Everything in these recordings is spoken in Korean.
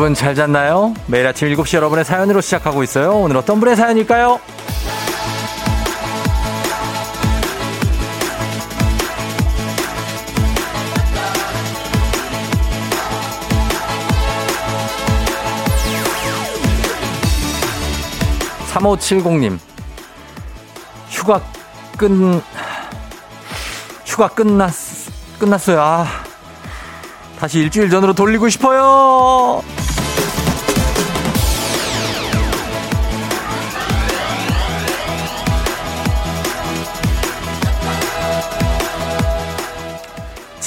여러분 잘 잤나요? 매일 아침 7시 여러분의 사연으로 시작하고 있어요. 오늘 어떤 분의 사연일까요? 3570님. 휴가 끝, 휴가 끝났, 끝났어요. 아, 다시 일주일 전으로 돌리고 싶어요.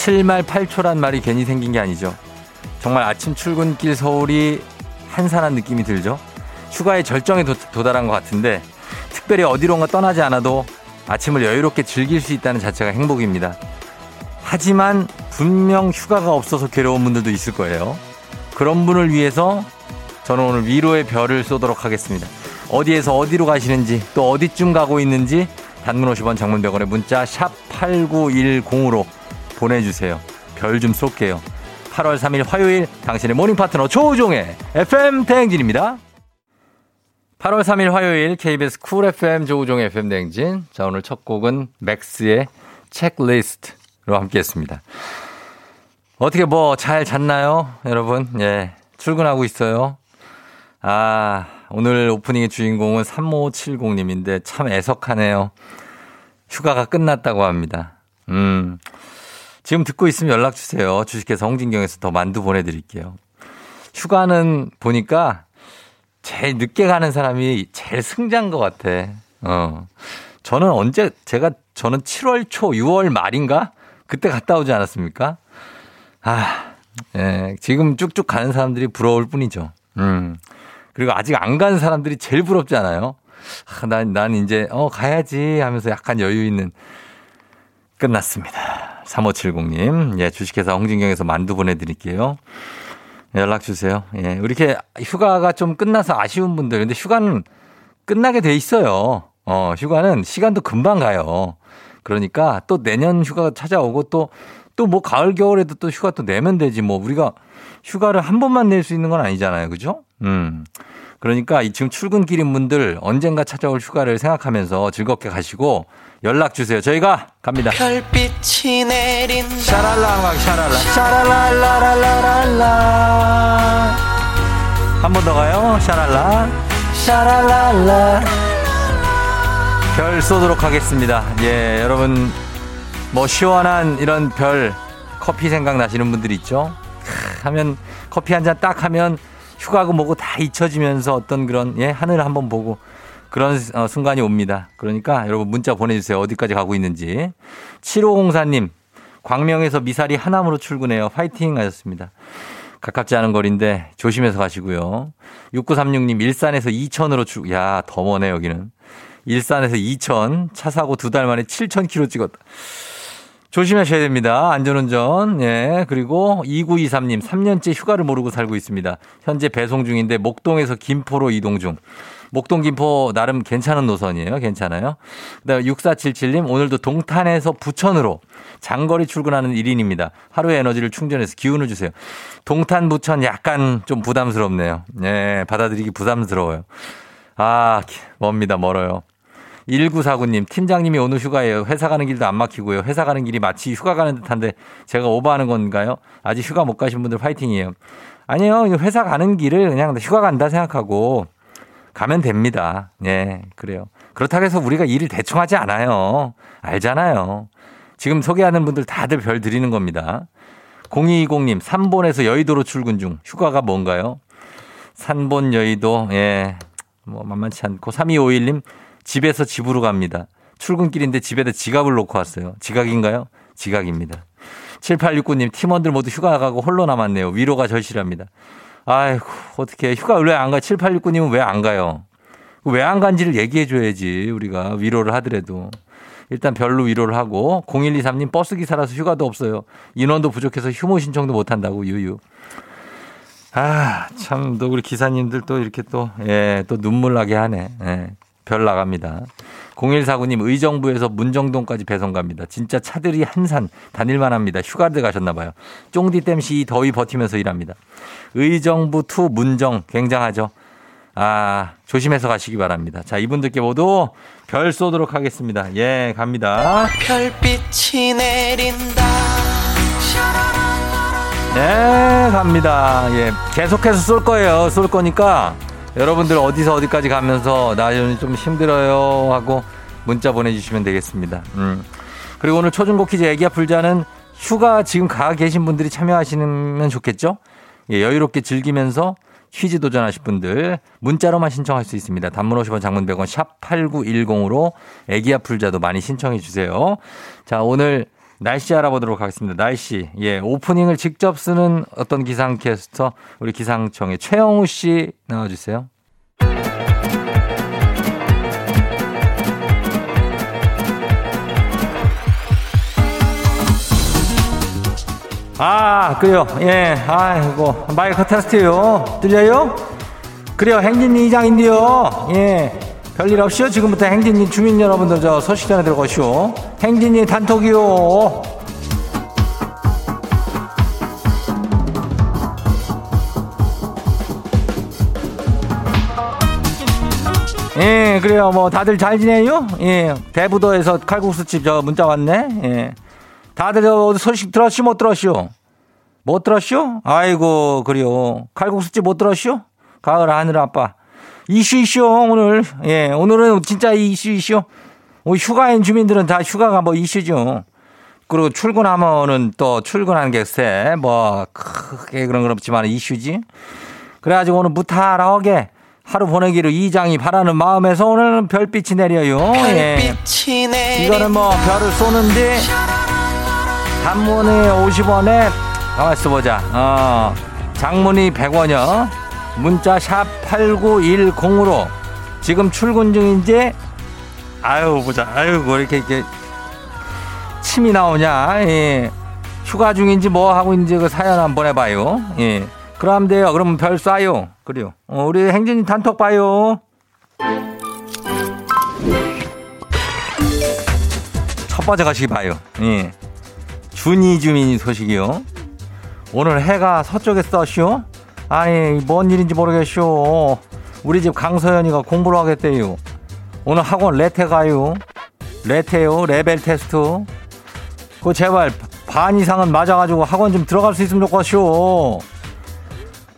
칠말팔초란 말이 괜히 생긴 게 아니죠. 정말 아침 출근길 서울이 한산한 느낌이 들죠. 휴가의 절정에 도, 달한것 같은데 특별히 어디론가 떠나지 않아도 아침을 여유롭게 즐길 수 있다는 자체가 행복입니다. 하지만 분명 휴가가 없어서 괴로운 분들도 있을 거예요. 그런 분을 위해서 저는 오늘 위로의 별을 쏘도록 하겠습니다. 어디에서 어디로 가시는지 또 어디쯤 가고 있는지 단문 50원 장문 100원의 문자 샵 8910으로 보내주세요. 별 좀 쏠게요. 8월 3일 화요일 당신의 morning 파트너 조우종의 FM 대행진입니다. 8월 3일 화요일 KBS 쿨 FM 조우종의 FM 대행진. 자, 오늘 첫 곡은 맥스의 체크리스트로 함께 했습니다. 어떻게 뭐 잘 잤나요? 여러분, 예. 출근하고 있어요. 아, 오늘 오프닝의 주인공은 3570님인데 참 애석하네요. 휴가가 끝났다고 합니다. 음. 지금 듣고 있으면 연락 주세요. 주식회사 홍진경에서 더 만두 보내드릴게요. 휴가는 보니까 제일 늦게 가는 사람이 제일 승자인 것 같아. 어. 저는 언제, 제가, 저는 7월 초, 6월 말인가? 그때 갔다 오지 않았습니까? 아, 예, 지금 쭉쭉 가는 사람들이 부러울 뿐이죠. 음. 그리고 아직 안 간 사람들이 제일 부럽지 않아요? 아, 난, 난 이제, 어, 가야지 하면서 약간 여유 있는. 끝났습니다. 3570님. 예, 주식회사 홍진경에서 만두 보내드릴게요. 연락 주세요. 예. 이렇게 휴가가 좀 끝나서 아쉬운 분들. 근데 휴가는 끝나게 돼 있어요. 어, 휴가는 시간도 금방 가요. 그러니까 또 내년 휴가가 찾아오고 또, 또 뭐 가을, 겨울에도 또 휴가 또 내면 되지. 뭐 우리가 휴가를 한 번만 낼 수 있는 건 아니잖아요. 그죠? 음. 그러니까 지금 출근길인 분들 언젠가 찾아올 휴가를 생각하면서 즐겁게 가시고 연락 주세요. 저희가 갑니다. 별빛이 내린다. 샤랄라 샤랄라 샤랄랄라랄라랄라 한 번 더 가요. 샤랄라 샤랄랄라 별 쏘도록 하겠습니다. 예, 여러분 뭐 시원한 이런 별 커피 생각 나시는 분들 있죠? 하면 커피 한 잔 딱 하면 휴가고 뭐고 다 잊혀지면서 어떤 그런 예 하늘 한번 보고 그런 어, 순간이 옵니다. 그러니까 여러분 문자 보내주세요. 어디까지 가고 있는지. 7504님, 광명에서 미사리 하남으로 출근해요. 파이팅 하셨습니다. 가깝지 않은 거리인데 조심해서 가시고요. 6936님, 일산에서 이천으로 출, 야, 더 머네, 여기는. 일산에서 이천, 차 사고 두 달 만에 7,000km 찍었다. 조심하셔야 됩니다. 안전운전. 예. 그리고 2923님, 3년째 휴가를 모르고 살고 있습니다. 현재 배송 중인데 목동에서 김포로 이동 중. 목동 김포 나름 괜찮은 노선이에요. 괜찮아요. 그다음에 6477님 오늘도 동탄에서 부천으로 장거리 출근하는 1인입니다. 하루의 에너지를 충전해서 기운을 주세요. 동탄 부천 약간 좀 부담스럽네요. 네, 받아들이기 부담스러워요. 아, 멉니다. 멀어요. 1949님, 팀장님이 오늘 휴가예요. 회사 가는 길도 안 막히고요. 회사 가는 길이 마치 휴가 가는 듯한데 제가 오버하는 건가요? 아직 휴가 못 가신 분들 파이팅이에요. 아니요. 회사 가는 길을 그냥 휴가 간다 생각하고 가면 됩니다. 예, 그래요. 그렇다고 해서 우리가 일을 대충 하지 않아요. 알잖아요. 지금 소개하는 분들 다들 별 드리는 겁니다. 0220님, 산본에서 여의도로 출근 중. 휴가가 뭔가요? 산본 여의도, 예, 뭐 만만치 않고. 3251님, 집에서 집으로 갑니다. 출근길인데 집에다 지갑을 놓고 왔어요. 지각인가요? 지각입니다. 7869님, 팀원들 모두 휴가 가고 홀로 남았네요. 위로가 절실합니다. 아이고, 어떻게 휴가 왜 안 가? 7869님은 왜 안 가요? 왜 안 간지를 얘기해 줘야지. 우리가 위로를 하더라도. 일단 별로 위로를 하고 0123님 버스 기사라서 휴가도 없어요. 인원도 부족해서 휴무 신청도 못 한다고 유유. 아, 참, 또 우리 기사님들 또 이렇게 또, 예, 또 눈물 나게 하네. 예. 별 나갑니다. 0149님 의정부에서 문정동까지 배송 갑니다. 진짜 차들이 한산 다닐만 합니다. 휴가들 가셨나 봐요. 쫑디 땜시 이 더위 버티면서 일합니다. 의정부 to 문정 굉장하죠. 아, 조심해서 가시기 바랍니다. 자, 이분들께 모두 별 쏘도록 하겠습니다. 예, 갑니다. 별빛이 내린다. 네, 갑니다. 예, 계속해서 쏠 거예요. 쏠 거니까 여러분들 어디서 어디까지 가면서 나좀 힘들어요 하고 문자 보내주시면 되겠습니다. 음. 그리고 오늘 초중고 퀴즈 애기야 풀자는 휴가 지금 가 계신 분들이 참여하시면 좋겠죠? 예, 여유롭게 즐기면서 퀴즈 도전하실 분들 문자로만 신청할 수 있습니다. 단문 50원 장문 100원 샵 8910으로 애기야 풀자도 많이 신청해 주세요. 자, 오늘 날씨 알아보도록 하겠습니다. 날씨. 예, 오프닝을 직접 쓰는 어떤 기상캐스터 우리 기상청의 최영우 씨 나와 주세요. 아, 그래요. 예, 아이고, 마이크 테스트요. 들려요? 그래요, 행진이 이장인데요. 예, 별일 없이요. 지금부터 행진이 주민 여러분들 저 소식 전해 들어가시오. 행진이 단톡이요. 예, 그래요. 뭐 다들 잘 지내요? 예, 대부도에서 칼국수집 저 문자 왔네. 예. 다들 어디 소식 들었슈 못 들었슈? 못 들었슈? 아이고 그래요. 칼국수집 못 들었슈? 가을 하늘 아빠. 이슈 이슈 오늘 예 오늘은 진짜 이슈 이슈. 뭐 휴가인 주민들은 다 휴가가 뭐 이슈죠. 그리고 출근하면은 또 출근하는 게쎄뭐 크게 그런 건 없지만 이슈지. 그래가지고 오늘 무탈하게 하루 보내기로 이장이 바라는 마음에서 오늘은 별빛이 내려요. 예. 별빛이 내린다. 이거는 뭐 별을 쏘는데 단문이 50원에 가만있어 보자. 어, 장문이 100원이요. 문자 샵 8910으로 지금 출근 중인지 아유 보자. 아유 뭐 이렇게 이렇게 침이 나오냐. 예. 휴가 중인지 뭐 하고 있는지 그 사연 한번 보내봐요. 예. 그럼 돼요. 그러면 별 쏴요. 그래요. 어, 우리 행진이 단톡 봐요. 첫 번째 가시기 봐요. 예. 준이 주민 소식이요. 오늘 해가 서쪽에 떠쇼? 아니, 뭔 일인지 모르겠쇼. 우리 집 강서연이가 공부를 하겠대요. 오늘 학원 레테 가요. 레테요, 레벨 테스트. 그 제발 반 이상은 맞아가지고 학원 좀 들어갈 수 있으면 좋겠쇼.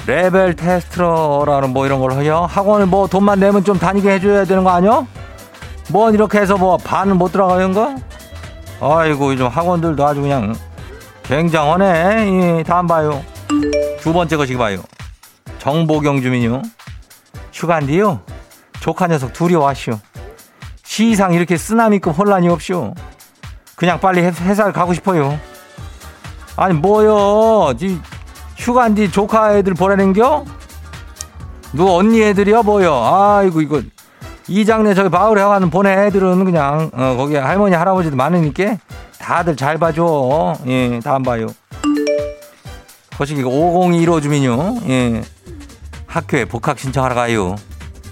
레벨 테스트라는 뭐 이런 걸 해요? 학원을 뭐 돈만 내면 좀 다니게 해줘야 되는 거 아니야? 뭔 이렇게 해서 뭐 반은 못 들어가는 거? 아이고 요즘 학원들도 아주 그냥 굉장하네. 예, 다음 봐요. 두 번째 것이 봐요. 정보경 주민요. 휴가인데요. 조카 녀석 둘이 왔쇼. 시상 이렇게 쓰나미급 혼란이 없쇼. 그냥 빨리 회- 회사를 가고 싶어요. 아니 뭐요? 지 휴가인데 조카 애들 보내는겨? 누구 언니 애들이야 뭐요? 아이고 이거 이장네 저기 마을에 가는 보내 애들은 그냥 어, 거기 할머니 할아버지도 많으니까 다들 잘 봐줘. 예, 다음 봐요. 거시기 5015 주민요. 예. 학교에 복학 신청하러 가요.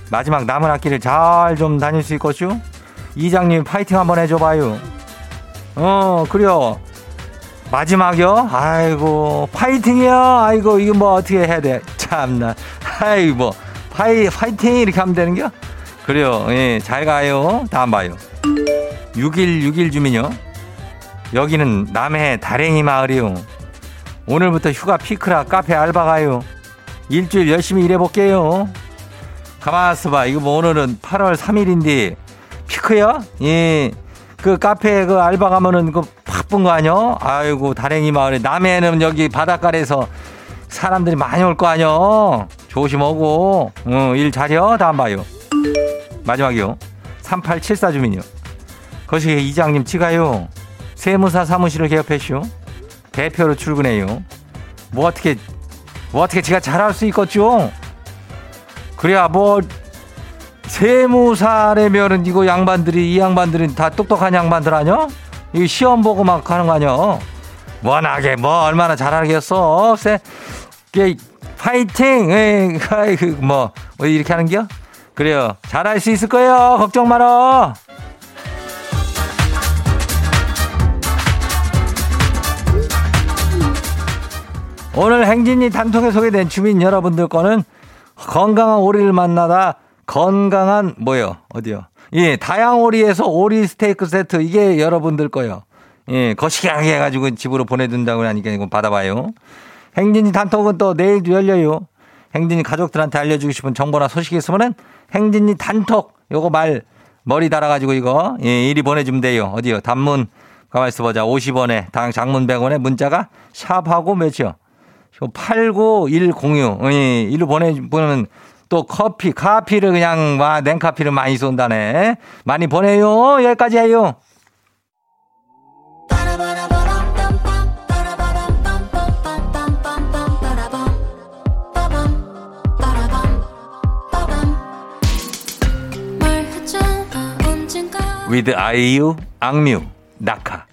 마지막 남은 학기를 잘 좀 다닐 수 있겠슈? 이장님 파이팅 한번 해줘봐요. 어, 그래요. 마지막이요? 아이고, 파이팅이요? 아이고, 이거 뭐 어떻게 해야 돼? 참나. 아이고, 뭐, 파이, 파이팅 이렇게 하면 되는 겨? 그래요. 예, 잘 가요. 다음 봐요. 6161 주민요. 여기는 남해 다랭이 마을이요. 오늘부터 휴가 피크라 카페 알바 가요. 일주일 열심히 일해볼게요. 가만있어 봐. 이거 뭐 오늘은 8월 3일인데 피크야? 예. 그 카페 그 알바 가면은 그 바쁜 거 아니야? 아이고 다랭이 마을에 남해는 여기 바닷가에서 사람들이 많이 올 거 아니야? 조심하고 어, 일 잘해. 다음 봐요. 마지막이요. 3874 주민이요. 거시기 이장님 치가요. 세무사 사무실을 개업했쇼. 대표로 출근해요. 뭐 어떻게 뭐 어떻게 제가 잘할 수 있겠죠? 그래야 뭐 세무사라면은 이거 양반들이 이 양반들은 다 똑똑한 양반들 아니야? 이 시험 보고 막 하는 거 아니야? 워낙에 뭐 얼마나 잘하겠어? 세, 게 파이팅! 에, 아이고, 뭐, 뭐 이렇게 하는 겨? 그래요. 잘할 수 있을 거예요. 걱정 말어. 오늘 행진이 단톡에 소개된 주민 여러분들 거는 건강한 오리를 만나다 건강한 뭐요? 어디요? 예, 다양 오리에서 오리 스테이크 세트 이게 여러분들 거요. 예, 거시기하게 해가지고 집으로 보내준다고 하니까 이거 받아봐요. 행진이 단톡은 또 내일도 열려요. 행진이 가족들한테 알려주고 싶은 정보나 소식이 있으면은 행진이 단톡 요거 말 머리 달아가지고 이거 예, 이리 보내주면 돼요. 어디요? 단문 가만있어 보자. 50원에 당 장문 100원에 문자가 샵하고 몇이요? 89106. 예, 이로 보내, 보내면 또 커피, 카피를 그냥, 와, 냉카피를 많이 쏜다네. 많이 보내요. 여기까지 해요. 위드 아이유, 악뮤, 낙하.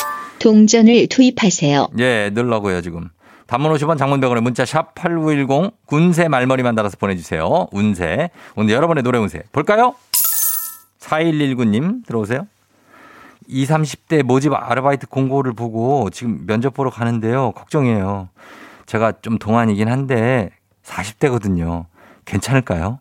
동전을 투입하세요. 예, 늘라고요, 지금. 단문 50원 장문병원에 문자 샵 8910 군세 말머리만 달아서 보내주세요. 운세. 오늘 여러분의 노래 운세. 볼까요? 4119님 들어오세요. 20, 30대 모집 아르바이트 공고를 보고 지금 면접 보러 가는데요. 걱정이에요. 제가 좀 동안이긴 한데 40대거든요. 괜찮을까요?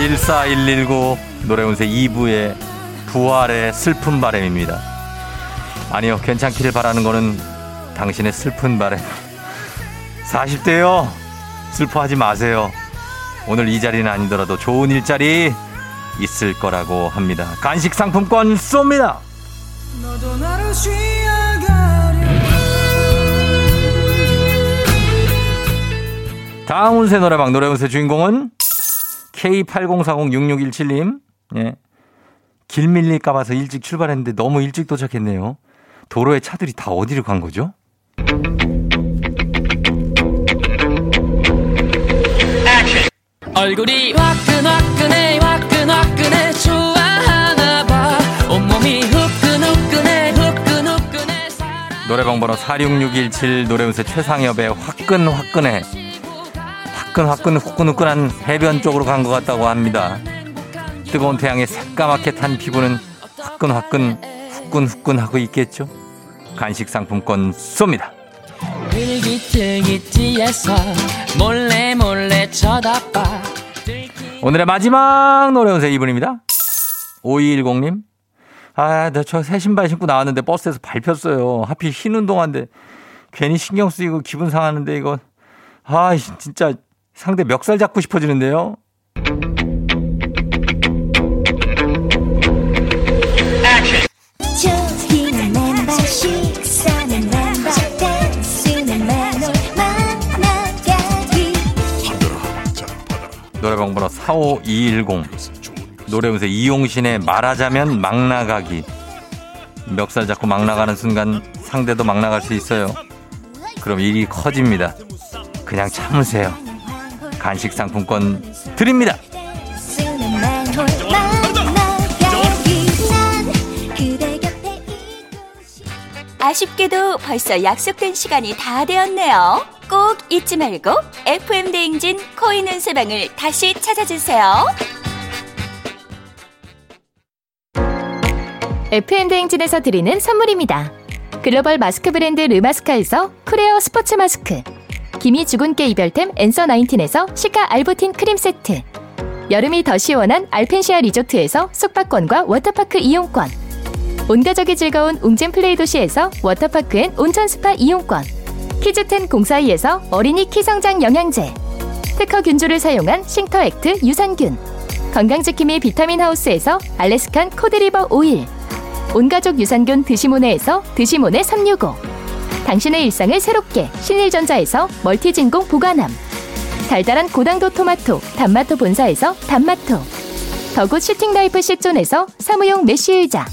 14119 노래운세 2부의 부활의 슬픈 바람입니다. 아니요, 괜찮기를 바라는 거는 당신의 슬픈 바람. 40대요. 슬퍼하지 마세요. 오늘 이 자리는 아니더라도 좋은 일자리 있을 거라고 합니다. 간식 상품권 쏩니다. 다음 운세 노래방 노래 운세 주인공은 K80406617님. 예. 길 밀릴까 봐서 일찍 출발했는데 너무 일찍 도착했네요. 도로에 차들이 다 어디로 간 거죠? 얼굴이 화끈화끈해 화끈화끈해 좋아하나 봐 온몸이 후끈후끈해 후끈후끈해 노래방 번호 46617 노래운세 최상엽의 화끈 화끈해 화끈 화끈 후끈후끈한 해변 쪽으로 간 것 같다고 합니다. 뜨거운 태양에 새까맣게 탄 피부는 화끈 화끈 후끈 후끈하고 있겠죠. 간식 상품권 쏩니다. 오늘의 마지막 노래 운세 이분입니다. 5210님. 아, 나 저 새 신발 신고 나왔는데 버스에서 밟혔어요. 하필 흰 운동화인데 괜히 신경 쓰이고 기분 상하는데 이거. 아, 진짜 상대 멱살 잡고 싶어지는데요. 노래방 번호 45210. 노래운세 이용신의 말하자면 막 나가기. 멱살 잡고 막 나가는 순간 상대도 막 나갈 수 있어요. 그럼 일이 커집니다. 그냥 참으세요. 간식 상품권 드립니다. 아쉽게도 벌써 약속된 시간이 다 되었네요. 꼭 잊지 말고 FM 대행진 코인 운세방을 다시 찾아주세요. FM대행진에서 드리는 선물입니다. 글로벌 마스크 브랜드 르마스카에서 크레어 스포츠 마스크 기미 주근깨 이별템 앤서 나인틴에서 시카 알부틴 크림 세트 여름이 더 시원한 알펜시아 리조트에서 숙박권과 워터파크 이용권 온가족이 즐거운 웅진 플레이 도시에서 워터파크 and 온천 스파 이용권. 키즈텐 공사이에서 어린이 키성장 영양제. 특허 균주를 사용한 싱터액트 유산균. 건강지킴이 비타민 하우스에서 알래스칸 코드리버 오일. 온가족 유산균 드시모네에서 드시모네 365. 당신의 일상을 새롭게 신일전자에서 멀티진공 보관함. 달달한 고당도 토마토 단마토 본사에서 단마토. 더굿 시팅라이프 시존에서 사무용 메쉬 의자.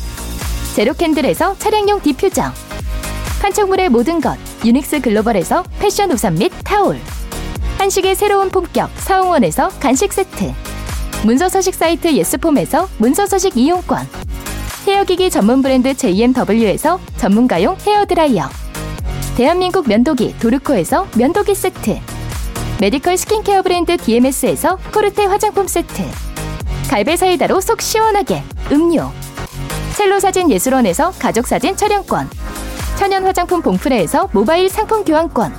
제로캔들에서 차량용 디퓨저. 판촉물의 모든 것 유닉스 글로벌에서 패션 우산 및 타올. 한식의 새로운 품격 사홍원에서 간식 세트. 문서 서식 사이트 예스폼에서 문서 서식 이용권. 헤어기기 전문 브랜드 JMW에서 전문가용 헤어드라이어. 대한민국 면도기 도르코에서 면도기 세트. 메디컬 스킨케어 브랜드 DMS에서 코르테 화장품 세트. 갈배 사이다로 속 시원하게 음료. 첼로 사진 예술원에서 가족 사진 촬영권. 천연 화장품 봉프레에서 모바일 상품 교환권.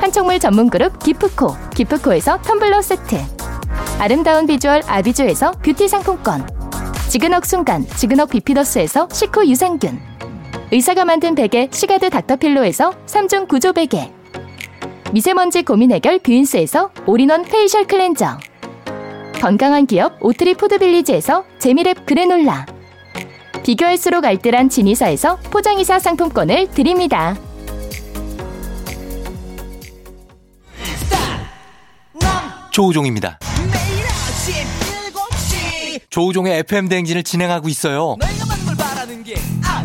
판촉물 전문 그룹 기프코 기프코에서 텀블러 세트. 아름다운 비주얼 아비주에서 뷰티 상품권. 지그넉 순간 지그넉 비피더스에서 식후 유산균. 의사가 만든 베개 시가드 닥터필로에서 3중 구조 베개. 미세먼지 고민 해결 뷰인스에서 올인원 페이셜 클렌저. 건강한 기업 오트리 푸드빌리지에서 재미랩 그래놀라. 비교할수록 알뜰한 진이사에서 포장이사 상품권을 드립니다. 조우종입니다. 조우종의 FM 대행진을 진행하고 있어요. 아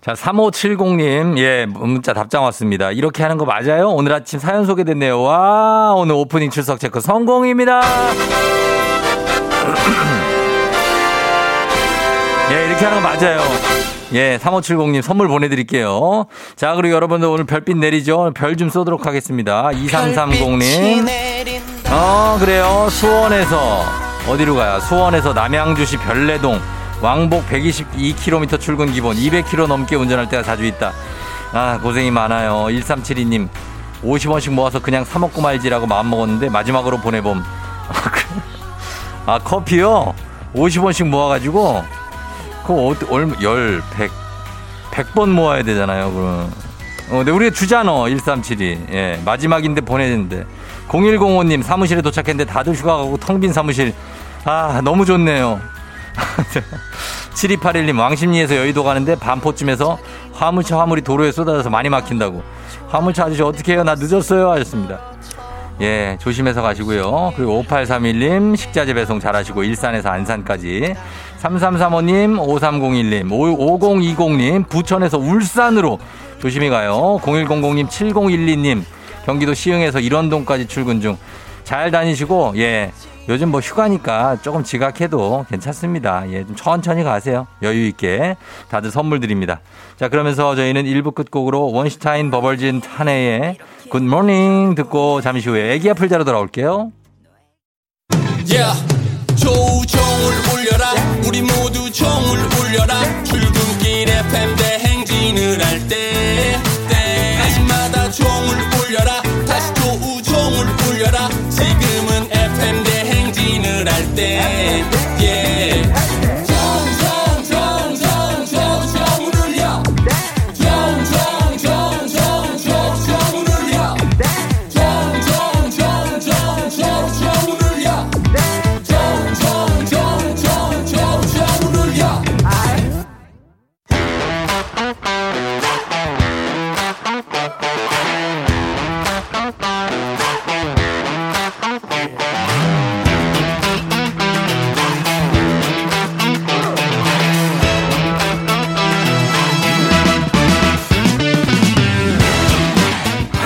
자, 3570님, 예, 문자 답장 왔습니다. 이렇게 하는 거 맞아요? 오늘 아침 사연 소개됐네요. 와, 오늘 오프닝 출석 체크 성공입니다. 예, 이렇게 하는 거 맞아요. 예, 3570님 선물 보내드릴게요. 자, 그리고 여러분들 오늘 별빛 내리죠? 별 좀 쏘도록 하겠습니다. 2330님. 어, 그래요. 수원에서, 어디로 가요? 수원에서 남양주시 별내동. 왕복 122km 출근 기본 200km 넘게 운전할 때가 자주 있다. 아, 고생이 많아요. 1372님. 50원씩 모아서 그냥 사먹고 말지라고 마음먹었는데 마지막으로 보내봄. 아, 커피요? 50원씩 모아가지고 그거 얼마, 10, 100, 100번 모아야 되잖아요, 그럼. 어, 근데 우리가 주잖아, 1372. 예, 마지막인데 보내는데. 0105님 사무실에 도착했는데 다들 휴가 가고 텅 빈 사무실. 아, 너무 좋네요. 7281님 왕십리에서 여의도 가는데 반포쯤에서 화물차 화물이 도로에 쏟아져서 많이 막힌다고. 화물차 아저씨 어떻게 해요? 나 늦었어요. 하셨습니다. 예, 조심해서 가시고요. 그리고 5831님 식자재 배송 잘하시고 일산에서 안산까지. 3335님, 5301님, 5020님 부천에서 울산으로 조심히 가요. 0100님, 7012님 경기도 시흥에서 일원동까지 출근 중. 잘 다니시고 예. 요즘 뭐 휴가니까 조금 지각해도 괜찮습니다. 예, 좀 천천히 가세요. 여유 있게. 다들 선물 드립니다. 자, 그러면서 저희는 1부 끝곡으로 원슈타인 버벌진 한해의 굿모닝 듣고 잠시 후에 애기 아플 자로 돌아올게요. Yeah. 조우종을 울려라 우리 모두 종을 울려라 출근길 FM 대행진을 할때 대행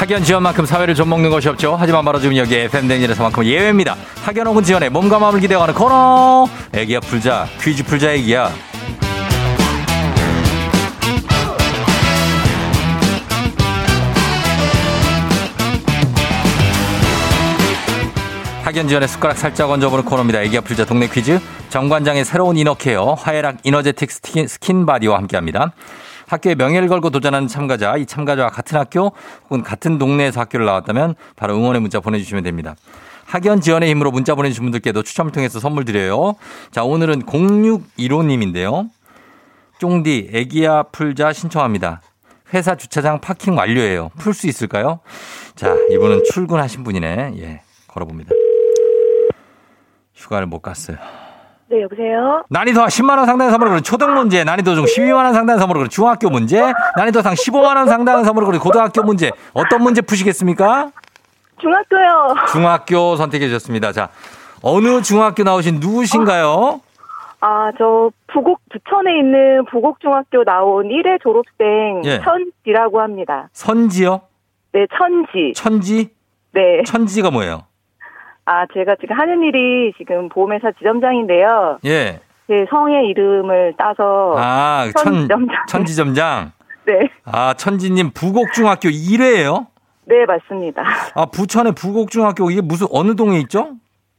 학연 지연만큼 사회를 좀 먹는 것이 없죠. 하지만 말아주면 여기 FM 댕진에서만큼 예외입니다. 학연 혹은 지연에 몸과 마음을 기대는 코너. 애기야 풀자 퀴즈 풀자 애기야. 학연지연에 숟가락 살짝 얹어보는 코너입니다. 애기야 풀자 동네 퀴즈. 정관장의 새로운 이너케어 화해락 이너제틱 스킨 바디와 함께합니다. 학교에 명예를 걸고 도전하는 참가자, 이 참가자와 같은 학교 혹은 같은 동네에서 학교를 나왔다면 바로 응원의 문자 보내주시면 됩니다. 학연 지원의 힘으로 문자 보내주신 분들께도 추첨을 통해서 선물 드려요. 자, 오늘은 0615님인데요. 쫑디, 애기야 풀자 신청합니다. 회사 주차장 파킹 완료예요. 풀 수 있을까요? 자, 이분은 출근하신 분이네. 예, 걸어봅니다. 휴가를 못 갔어요. 네, 여보세요? 난이도 10만 원 상당의 선물을 초등 문제, 난이도 중 12만 원 상당의 선물을 중학교 문제, 난이도 상 15만 원 상당의 선물을 고등학교 문제. 어떤 문제 푸시겠습니까? 중학교요. 중학교 선택해 주셨습니다. 자, 어느 중학교 나오신 누구신가요? 아, 저 부곡 부천에 있는 부곡중학교 나온 1회 졸업생 예. 천지라고 합니다. 선지요? 네, 천지. 천지? 네. 천지가 뭐예요? 아, 제가 지금 하는 일이 지금 보험회사 지점장인데요. 예. 제 성의 이름을 따서 아, 천, 천지점장. 천지점장. 네. 아, 천지님 부곡중학교 1회예요? 네, 맞습니다. 아, 부천의 부곡중학교 이게 무슨 어느 동에 있죠?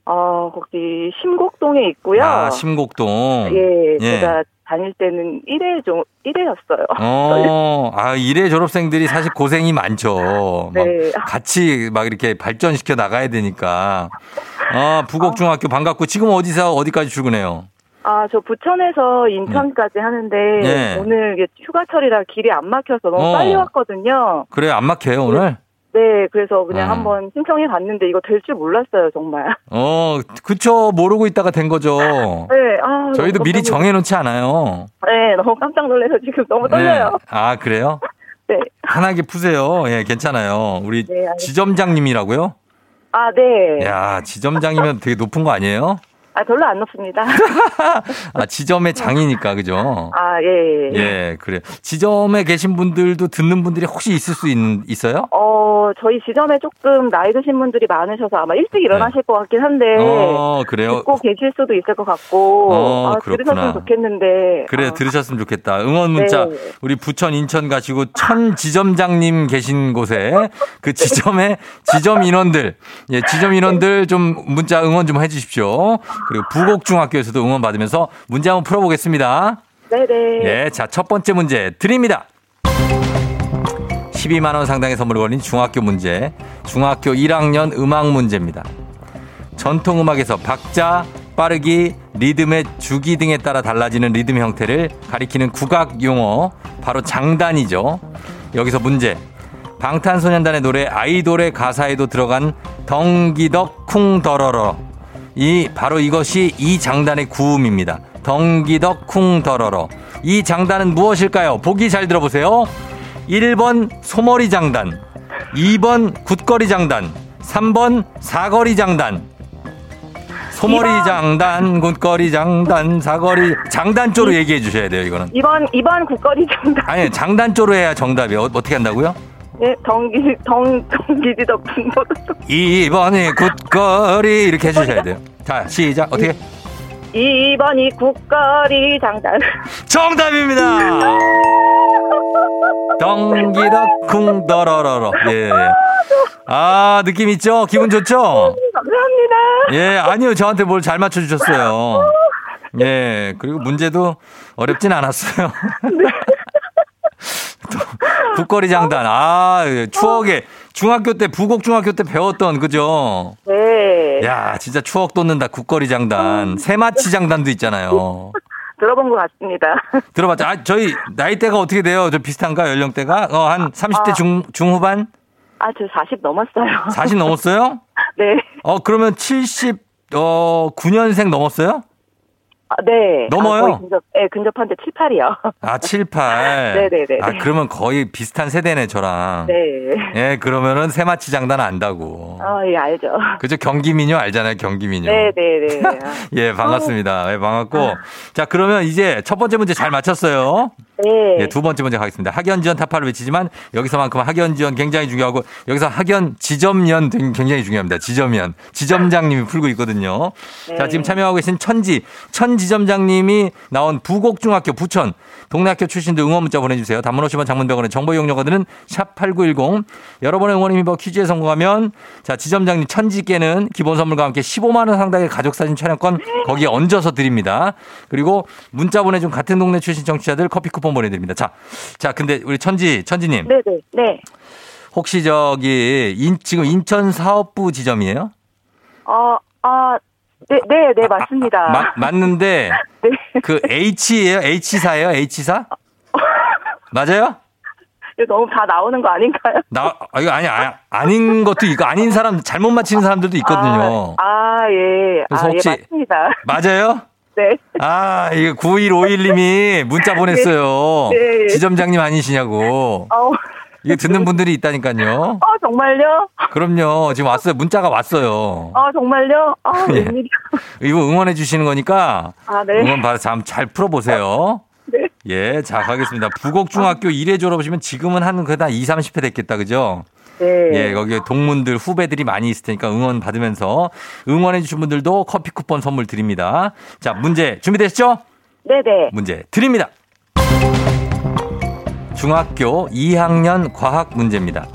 어, 거기 심곡동에 있고요. 아, 심곡동. 예, 예. 제가 다닐 때는 1회 종 1회였어요. 어, 아, 1회 졸업생들이 사실 고생이 많죠. 막 네. 같이 막 이렇게 발전시켜 나가야 되니까. 아, 부곡중학교 반갑고 지금 어디서 어디까지 출근해요? 아, 저 부천에서 인천까지 하는데 네. 오늘 휴가철이라 길이 안 막혀서 너무 어. 빨리 왔거든요. 그래, 안 막혀요, 오늘? 네, 그래서 그냥 어. 한번 신청해 봤는데 이거 될 줄 몰랐어요, 정말. 어, 그쵸. 모르고 있다가 된 거죠. 네, 아. 저희도 미리 정해놓지 않아요. 놀- 네, 너무 깜짝 놀라서 지금 너무 떨려요. 네. 아, 그래요? 네. 편하게 푸세요. 예, 괜찮아요. 우리 네. 지점장님이라고요? 아, 네. 야, 지점장이면 되게 높은 거 아니에요? 아, 별로 안 높습니다. 아, 지점의 장이니까, 그죠? 아, 예. 예. 예, 그래. 지점에 계신 분들도 듣는 분들이 혹시 있을 수 있, 있어요? 어, 저희 지점에 조금 나이 드신 분들이 많으셔서 아마 일찍 일어나실 것 같긴 한데. 네. 어, 그래요? 듣고 계실 수도 있을 것 같고. 어, 아, 그렇구나. 들으셨으면 좋겠는데. 그래, 아, 들으셨으면 좋겠다. 응원 문자, 네. 우리 부천, 인천 가시고, 천 지점장님 계신 곳에 그 지점에, 지점 인원들, 예, 지점 인원들 좀 문자 응원 좀 해주십시오. 그리고 부곡중학교에서도 응원 받으면서 문제 한번 풀어보겠습니다. 네네. 예, 자, 첫 번째 문제 드립니다. 12만원 상당의 선물을 걸린 중학교 문제. 중학교 1학년 음악 문제입니다. 전통음악에서 박자, 빠르기, 리듬의 주기 등에 따라 달라지는 리듬 형태를 가리키는 국악 용어, 바로 장단이죠. 여기서 문제. 방탄소년단의 노래 아이돌의 가사에도 들어간 덩기덕 쿵더러러. 이 바로 이것이 이 장단의 구음입니다. 덩기덕 쿵더러러. 이 장단은 무엇일까요? 보기 잘 들어보세요. 1번 소머리 장단, 2번 굿거리 장단, 3번 사거리 장단. 소머리 장단, 굿거리 장단, 사거리 장단 쪽으로 얘기해 주셔야 돼요, 이거는. 이번, 이번 국거리 정답. 아니, 장단 쪽으로 해야 정답이에요. 어, 어떻게 한다고요? 네, 덩기, 덩, 덩기지 덕분. 2번이 굿거리 이렇게 해주셔야 돼요. 자, 시작. 어떻게? 2번이 국거리 장단. 정답입니다. 덩기덕 쿵더러러러. 예. 아, 느낌 있죠? 기분 좋죠? 감사합니다. 예, 아니요. 저한테 뭘 잘 맞춰주셨어요. 예, 그리고 문제도 어렵진 않았어요. 또 북거리 장단. 아, 예, 추억에 중학교 때 부곡 중학교 때 배웠던 그죠? 네. 야, 진짜 추억 돋는다. 국거리 장단. 새마치 장단도 있잖아요. 들어본 것 같습니다. 들어봤죠? 아, 저희 나이대가 어떻게 돼요? 저 비슷한가? 연령대가? 어, 한 30대 아. 중, 중후반? 아, 저 40 넘었어요. 40 넘었어요? 네. 어, 그러면 70, 어, 9년생 넘었어요? 아, 네. 넘어요? 아, 근접, 네, 근접한데 7, 8이요. 아, 7, 8. 네네네. 아, 그러면 거의 비슷한 세대네, 저랑. 네. 예, 그러면은 새마치 장단 안다고. 아, 예, 알죠. 그죠? 경기민요 알잖아요, 경기민요. 네네네. 예, 반갑습니다. 예, 반갑고. 자, 그러면 이제 첫 번째 문제 잘 맞췄어요. 네. 예, 두 번째 문제 가겠습니다. 학연 지원 타파를 외치지만 여기서만큼 학연 지원 굉장히 중요하고 여기서 학연 지점연 굉장히 중요합니다. 지점연. 지점장님이 풀고 있거든요. 자, 네. 지금 참여하고 계신 천지. 천지 지점장님이 나온 부곡중학교 부천 동네 학교 출신들 응원 문자 보내주세요. 단문 50원 장문병원의 정보 이용료가들은 샵8910 여러분의 응원이 뭐 퀴즈에 성공하면 자 지점장님 천지께는 기본 선물과 함께 15만 원 상당의 가족사진 촬영권 거기에 얹어서 드립니다. 그리고 문자 보내준 같은 동네 출신 정치자들 커피 쿠폰 보내드립니다. 자, 자 근데 우리 천지 천지님 네네. 네. 혹시 저기 인, 지금 인천 사업부 지점이에요? 어, 아, 네, 네, 네, 맞습니다. 마- 맞는데 네. 그 H예요? H사예요? H사? 맞아요? 이거 너무 다 나오는 거 아닌가요? 나 아, 이거 아니 아, 아닌 것도 있고 아닌 사람 잘못 맞히는 사람들도 있거든요. 아, 아, 예. 그래서 아, 혹시- 예, 맞습니다. 맞아요? 네. 아, 이거 9151님이 문자 보냈어요. 네, 네. 지점장님 아니시냐고. 어, 이거 듣는 분들이 있다니까요. 어, 정말요? 그럼요. 지금 왔어요. 문자가 왔어요. 아, 정말요? 아, 예. 웬일이야. 이거 응원해 주시는 거니까 아, 네. 응원 받아서 한번 잘 풀어보세요. 네. 예, 자, 가겠습니다. 부곡중학교 1회 졸업하시면 지금은 한 그다 2, 30회 됐겠다, 그죠? 네. 예, 거기에 동문들, 후배들이 많이 있을 테니까 응원 받으면서 응원해 주신 분들도 커피 쿠폰 선물 드립니다. 자, 문제 준비되셨죠? 네네. 문제 드립니다. 중학교 2학년 과학 문제입니다.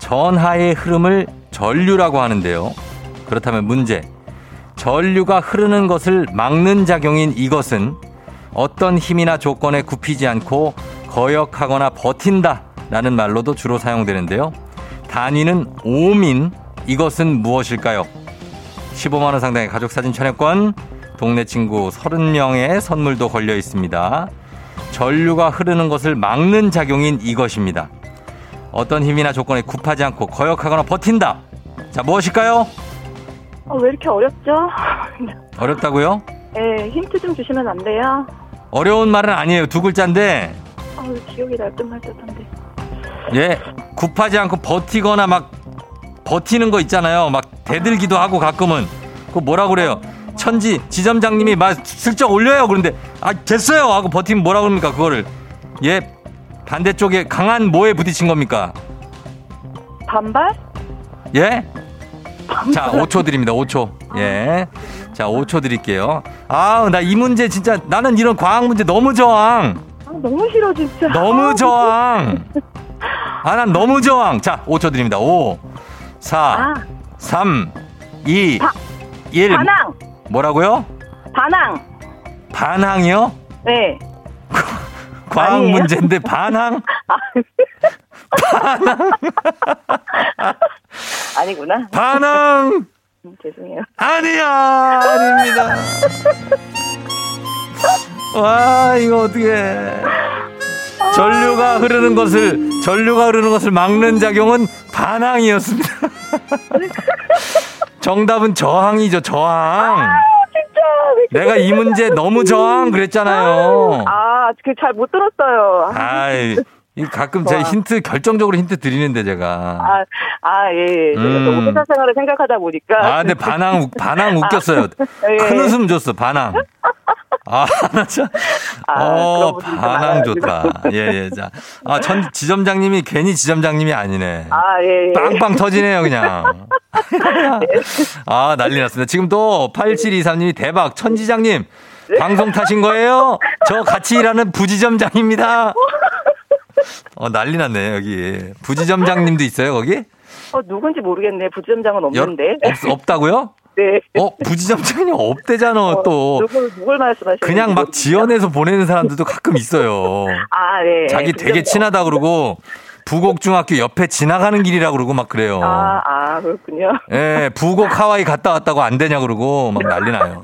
전하의 흐름을 전류라고 하는데요. 그렇다면 문제. 전류가 흐르는 것을 막는 작용인 이것은 어떤 힘이나 조건에 굽히지 않고 거역하거나 버틴다 라는 말로도 주로 사용되는데요. 단위는 오민 이것은 무엇일까요? 15만원 상당의 가족사진 촬영권, 동네 친구 30명의 선물도 걸려 있습니다. 전류가 흐르는 것을 막는 작용인 이것입니다. 어떤 힘이나 조건에 굽하지 않고 거역하거나 버틴다. 자, 무엇일까요? 어, 왜 이렇게 어렵죠? 어렵다고요? 예, 힌트 좀 주시면 안 돼요? 어려운 말은 아니에요. 두 글자인데, 어, 기억이 날듯말듯한데. 예, 굽하지 않고 버티거나 막 버티는 거 있잖아요. 막 대들기도 하고 가끔은. 그거 뭐라 그래요? 천지 지점장님이 막 슬쩍 올려요. 그런데 아 됐어요 하고 버티면 뭐라 그럽니까 그거를? 예, 반대쪽에 강한 뭐에 부딪힌 겁니까? 반발? 예? 자, 5초 드립니다. 5초. 예. 자, 5초 드릴게요. 아, 나이 문제 진짜 나는 이런 과학 문제 너무 저항. 아, 너무 싫어, 진짜. 너무 아, 저항. 아, 난 너무 저항. 자, 5초 드립니다. 5, 4, 아, 3, 2, 바- 1. 반항! 뭐라고요? 반항! 반항이요? 네. 과학 아니에요? 문제인데 반항? 아니구나. 반항! 음, 죄송해요. 아니야! 아닙니다. 와, 이거 어떻게. 전류가 흐르는 것을, 전류가 흐르는 것을 막는 작용은 반항이었습니다. 정답은 저항이죠, 저항. 진짜. 왜 내가 이 문제 너무 저항 그랬잖아요. 아, 그 잘 못 들었어요. 아이, 이 가끔 제가 힌트, 결정적으로 힌트 드리는데 제가. 아, 아, 예, 예. 제가 음. 너무 회사 생활을 생각하다 보니까. 아, 근데 반항, 웃- 반항 웃겼어요. 예. 큰 웃음 줬어, 반항. 아, 나 참. 아, 어, 반항. 좋다. 예, 예. 자. 아, 전 지점장님이 괜히 지점장님이 아니네. 아, 예, 예. 빵빵 터지네요, 그냥. 아, 난리 났습니다. 지금 또 8723님이 대박, 천지장님. 방송 타신 거예요? 저 같이 일하는 부지점장입니다. 어, 난리 났네, 여기. 부지점장님도 있어요, 거기? 어, 누군지 모르겠네. 부지점장은 여- 없는데. 없, 없다고요? 네. 어, 부지점장님 없대잖아, 어, 또. 누굴, 누굴 말씀하시는 그냥 막 지연해서 보내는 사람들도 가끔 있어요. 아, 네. 자기 되게 부지점장. 친하다 그러고 부곡중학교 옆에 지나가는 길이라 그러고 막 그래요. 아, 아, 그렇군요. 예, 부곡 하와이 갔다 왔다고 안 되냐 그러고 막 난리 나요.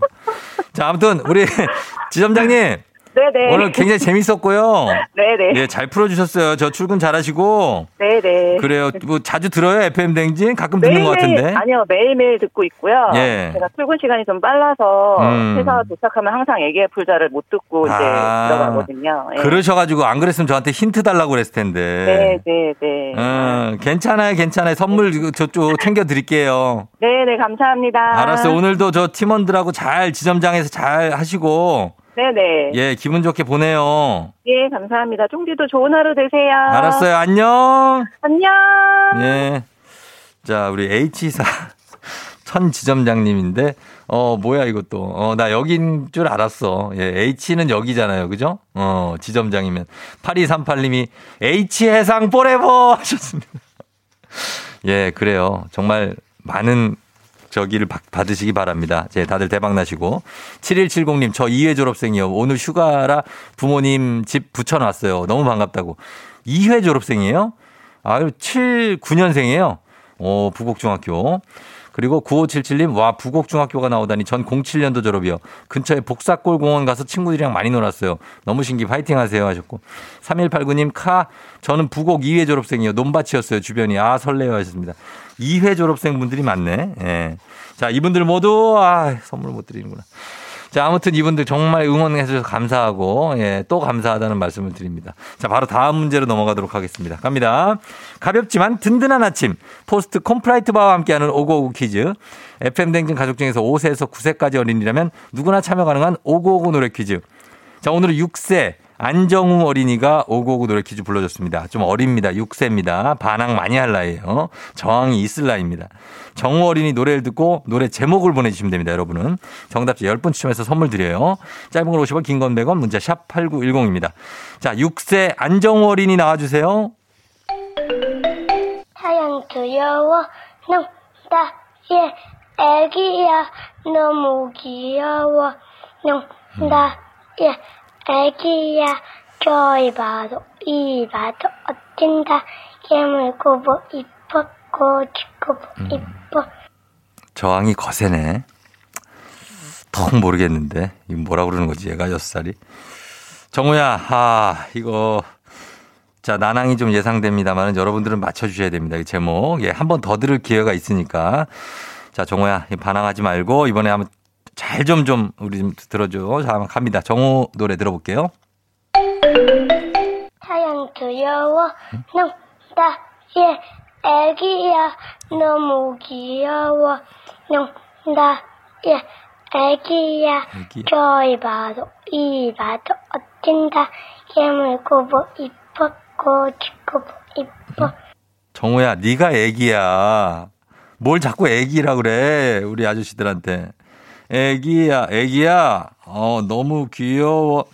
자, 아무튼 우리 지점장님 네네. 오늘 굉장히 재밌었고요. 네네. 예, 잘 풀어주셨어요. 저 출근 잘하시고 네네. 그래요. 뭐 자주 들어요 FM 댕진 가끔 듣는 것 같은데. 아니요, 매일매일 듣고 있고요. 예. 제가 출근 시간이 좀 빨라서 음. 회사 도착하면 항상 애기의 풀자를 못 듣고 이제 아, 들어가거든요. 예. 그러셔가지고 안 그랬으면 저한테 힌트 달라고 그랬을 텐데. 네, 네, 네. 음, 괜찮아요, 괜찮아요. 선물 이거 저쪽 챙겨 드릴게요. 네네, 감사합니다. 알았어요. 오늘도 저 팀원들하고 잘 지점장에서 잘 하시고 네네. 예 기분 좋게 보내요. 예, 감사합니다. 쫑디도 좋은 하루 되세요. 알았어요. 안녕. 안녕. 예. 자 우리 H사 천지점장님인데, 어, 뭐야, 이것도. 어, 나 여긴 줄 알았어. 예, H는 여기잖아요. 그죠? 어, 지점장이면. 8238님이 H 해상 forever 하셨습니다. 예, 그래요. 정말 많은 저기를 받- 받으시기 바랍니다. 제 다들 대박 나시고. 7170님, 저 2회 졸업생이요. 오늘 휴가라 부모님 집 붙여놨어요. 너무 반갑다고. 2회 졸업생이에요? 아유, 7, 9년생이에요. 오, 부곡중학교. 그리고 9577님, 와, 부곡중학교가 나오다니 전 07년도 졸업이요. 근처에 복사골 공원 가서 친구들이랑 많이 놀았어요. 너무 신기 파이팅 하세요 하셨고. 3189님, 카, 저는 부곡 2회 졸업생이요. 논밭이었어요, 주변이. 아, 설레요 하셨습니다. 2회 졸업생 분들이 많네. 예. 자, 이분들 모두, 아, 선물 못 드리는구나. 자, 아무튼 이분들 정말 응원해 주셔서 감사하고, 예, 또 감사하다는 말씀을 드립니다. 자, 바로 다음 문제로 넘어가도록 하겠습니다. 갑니다. 가볍지만 든든한 아침, 포스트 콘푸라이트 바와 함께하는 오고오구 퀴즈. FM댕진 가족 중에서 5세에서 9세까지 어린이라면 누구나 참여 가능한 오고오구 노래 퀴즈. 자, 오늘은 6세 안정우 어린이가 오고오구 노래 퀴즈 불러줬습니다. 좀 어립니다. 6세입니다. 반항 많이 할 나이에요. 저항이 있을 나이입니다. 정우 어린이 노래를 듣고 노래 제목을 보내주시면 됩니다. 여러분은. 정답자 10분 추첨해서 선물 드려요. 짧은 걸 50원, 긴 건 100원, 문자 샵 8910입니다. 자, 6세 안정우 어린이 나와주세요. 하얀 두려워 농다 예 애기야 너무 귀여워 농다 예 애기야 저이 봐도 이 봐도 어쩐다 깨물고 이뻐 꼬집고 이뻐 저항이 거세네. 더 모르겠는데. 이거 뭐라 그러는 거지, 얘가 6살이. 정우야, 아, 이거. 자, 난항이 좀 예상됩니다만 여러분들은 맞춰주셔야 됩니다. 이 제목. 예, 한 번 더 들을 기회가 있으니까. 자, 정우야, 이 반항하지 말고 이번에 한번 잘 좀 좀 우리 좀 들어줘. 자, 갑니다. 정우 노래 들어볼게요. 하얀 두려워 농다 예 애기야 너무 귀여워 농다 예 애기야 애기. 저이 봐도 이 봐도 어쩐다 이뻐 꼬집고 뭐 이뻐 정우야, 네가 애기야. 뭘 자꾸 애기라 그래, 우리 아저씨들한테. 애기야, 애기야. 어, 너무 귀여워.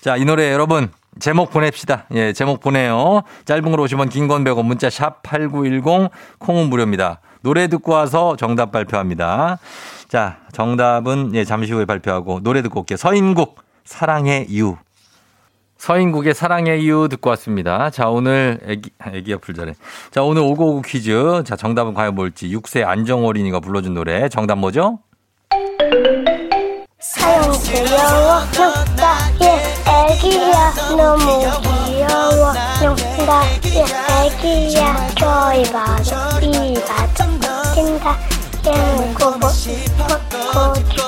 자, 이 노래 여러분, 제목 보냅시다. 예, 제목 보내요. 짧은 걸 오시면 긴건 100원, 문자 샵 8910, 콩은 무료입니다. 노래 듣고 와서 정답 발표합니다. 자, 정답은 예, 잠시 후에 발표하고 노래 듣고 올게요. 서인국, 사랑의 이유. 서인국의 사랑의 이유 듣고 왔습니다. 자, 오늘 애기, 애기야 불자래. 자, 오늘 오고오구 퀴즈. 자, 정답은 과연 뭘지. 6세 안정어린이가 불러준 노래. 정답 뭐죠? 사용 두려워 농다 예 애기야 너무 귀여워 농다 예 애기야 저이 봐도 이뭐 이뻐 꼬집고 이뻐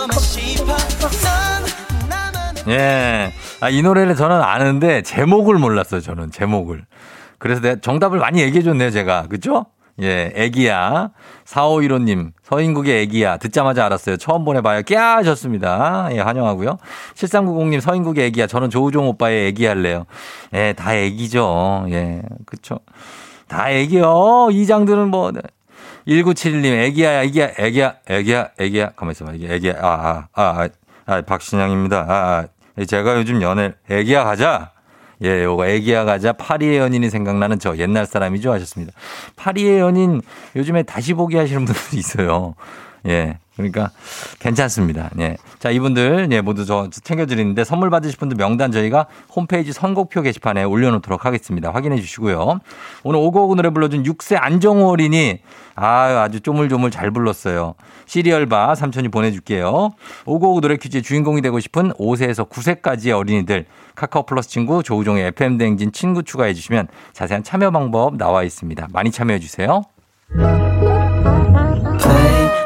예. 아, 이 노래를 저는 아는데 제목을 몰랐어요, 저는 제목을. 그래서 내가 정답을 많이 얘기해 줬네요, 제가. 그죠? 예, 애기야. 4515님, 서인국의 애기야. 듣자마자 알았어요. 처음 보내봐요. 깨 하셨습니다. 예, 환영하고요. 7390님, 서인국의 애기야. 저는 조우종 오빠의 애기 할래요. 예, 다 애기죠. 예, 그쵸. 다 애기요. 이 장들은 뭐, 1971님, 애기야, 애기야, 애기야, 애기야, 애기야. 가만히 있어봐. 애기야, 아, 아, 아, 아 박신양입니다. 아, 아, 제가 요즘 연애, 애기야 가자. 예, 요거 애기야 가자. 파리의 연인이 생각나는 저 옛날 사람이죠 하셨습니다. 파리의 연인 요즘에 다시 보기 하시는 분들이 있어요. 예. 그러니까 괜찮습니다. 예. 자, 이분들 예, 모두 저 챙겨드리는데 선물 받으실 분들 명단 저희가 홈페이지 선곡표 게시판에 올려놓도록 하겠습니다. 확인해 주시고요. 오늘 오고오고 노래 불러준 6세 안정호 어린이 아, 아주 쪼물쪼물 잘 불렀어요. 시리얼바 삼촌이 보내줄게요. 오고오고 노래 퀴즈의 주인공이 되고 싶은 5세에서 9세까지의 어린이들 카카오 플러스 친구 조우종의 FM 대행진 친구 추가해 주시면 자세한 참여 방법 나와 있습니다. 많이 참여해 주세요.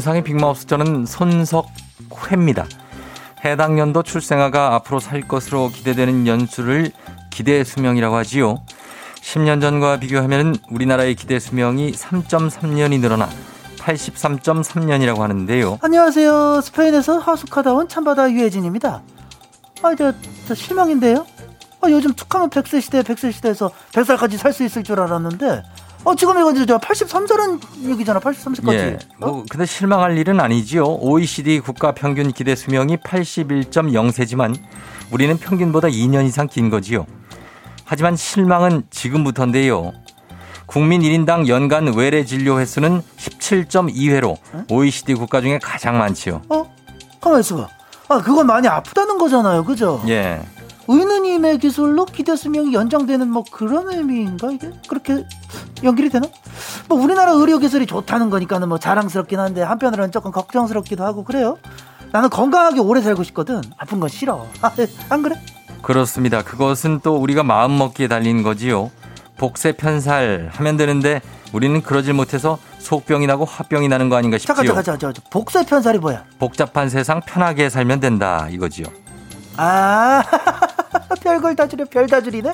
안윤상의 빅마우스 저는 손석회입니다. 해당 연도 출생아가 앞으로 살 것으로 기대되는 연수를 기대 수명이라고 하지요. 10년 전과 비교하면 우리나라의 기대 수명이 3.3년이 늘어나 83.3년이라고 하는데요. 안녕하세요. 스페인에서 하숙하다 온 참바다 유혜진입니다. 아, 저, 저 실망인데요? 아, 요즘 툭하면 100세 시대, 100세 시대에서 100살까지 살 수 있을 줄 알았는데, 어, 지금 이거 이제 83살은 얘기잖아, 83세까지. 예. 뭐 근데 실망할 일은 아니지요. OECD 국가 평균 기대 수명이 81.0세지만 우리는 평균보다 2년 이상 긴 거지요. 하지만 실망은 지금부터인데요. 국민 1인당 연간 외래 진료 횟수는 17.2회로 OECD 국가 중에 가장 많지요. 어? 가만 있어봐. 아, 그건 많이 아프다는 거잖아요, 그죠? 예. 의느님의 기술로 기대 수명이 연장되는 뭐 그런 의미인가 이게 그렇게 연결이 되나? 뭐 우리나라 의료 기술이 좋다는 거니까는 뭐 자랑스럽긴 한데 한편으로는 조금 걱정스럽기도 하고 그래요. 나는 건강하게 오래 살고 싶거든. 아픈 건 싫어. 아, 안 그래? 그렇습니다. 그것은 또 우리가 마음 먹기에 달린 거지요. 복세 편살 하면 되는데 우리는 그러질 못해서 속병이 나고 화병이 나는 거 아닌가 싶지요. 잠깐 잠깐 잠깐. 복세 편살이 뭐야? 복잡한 세상 편하게 살면 된다 이거지요. 아 별걸 다 줄여 별 다 줄이네.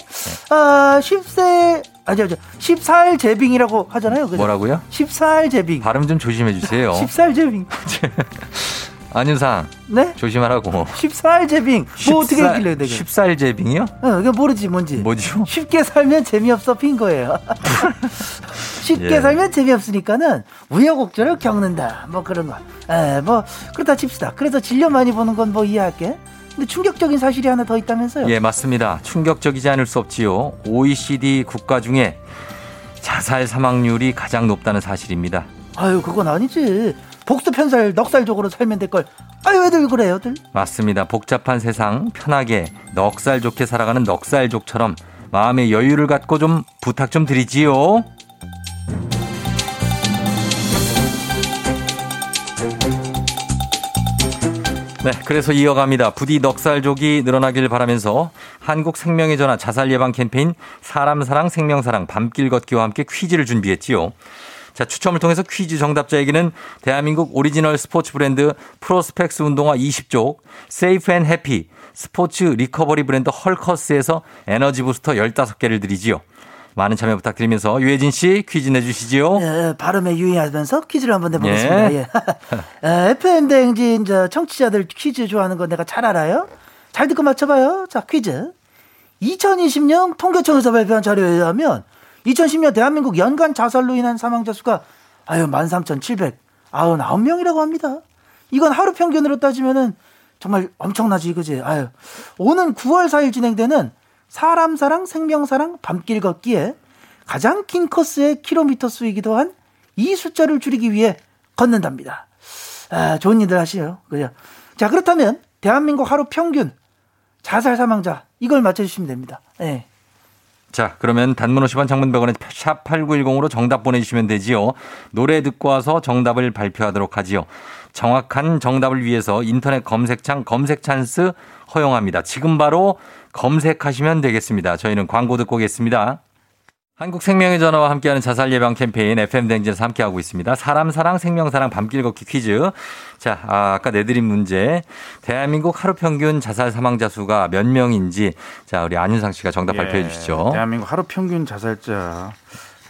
아 10세 아니 아니 14일 제빙이라고 하잖아요. 그죠? 뭐라고요? 14일 제빙. 발음 좀 조심해 주세요. 14일 제빙. 안윤상. 네? 조심하라고. 14일 제빙. 뭐 어떻게 했길래 내가? 14일 제빙이요? 어, 이게 모르지 뭔지. 뭐죠? 쉽게 살면 재미없어 핀 거예요. 쉽게 예. 살면 재미없으니까는 우여곡절을 겪는다. 뭐 그런 거. 에, 뭐 그렇다 칩시다. 그래서 진료 많이 보는 건 뭐 이해할게. 근데 충격적인 사실이 하나 더 있다면서요? 예, 맞습니다. 충격적이지 않을 수 없지요. OECD 국가 중에 자살 사망률이 가장 높다는 사실입니다. 아유 그건 아니지. 복수 편살 넉살적으로 살면 될 걸. 아유 왜들 그래요들? 맞습니다. 복잡한 세상 편하게 넉살 좋게 살아가는 넉살족처럼 마음의 여유를 갖고 좀 부탁 좀 드리지요. 네, 그래서 이어갑니다. 부디 넉살족이 늘어나길 바라면서 한국 생명의 전화 자살 예방 캠페인 사람 사랑 생명 사랑 밤길 걷기와 함께 퀴즈를 준비했지요. 자, 추첨을 통해서 퀴즈 정답자에게는 대한민국 오리지널 스포츠 브랜드 프로스펙스 운동화 20족, safe and happy, 스포츠 리커버리 브랜드 헐커스에서 에너지 부스터 15개를 드리지요. 많은 참여 부탁드리면서 유혜진 씨 퀴즈 내주시지요. 예, 발음에 유의하면서 퀴즈를 한번 내보겠습니다. 예. 예. 에, FM 대행진 저 청취자들 퀴즈 좋아하는 거 내가 잘 알아요. 잘 듣고 맞춰봐요. 자 퀴즈. 2020년 통계청에서 발표한 자료에 의하면 2010년 대한민국 연간 자살로 인한 사망자 수가 아유 13,799명이라고 합니다. 이건 하루 평균으로 따지면은 정말 엄청나지 그지? 아유 오는 9월 4일 진행되는 사람 사랑 생명 사랑 밤길 걷기에 가장 긴 코스의 킬로미터 수이기도 한 이 숫자를 줄이기 위해 걷는답니다. 아, 좋은 일들 하시요. 그죠? 자, 그렇다면 대한민국 하루 평균 자살 사망자 이걸 맞춰 주시면 됩니다. 예. 자, 그러면 단문 50원 장문 100원에 샵 8910으로 정답 보내주시면 되지요. 노래 듣고 와서 정답을 발표하도록 하지요. 정확한 정답을 위해서 인터넷 검색창 검색 찬스 허용합니다. 지금 바로 검색하시면 되겠습니다. 저희는 광고 듣고 오겠습니다. 한국 생명의 전화와 함께하는 자살 예방 캠페인 FM 댕진에서 함께하고 있습니다. 사람 사랑 생명 사랑 밤길 걷기 퀴즈. 자, 아, 아까 내드린 문제. 대한민국 하루 평균 자살 사망자 수가 몇 명인지 자, 우리 안윤상 씨가 정답 예, 발표해 주시죠. 대한민국 하루 평균 자살자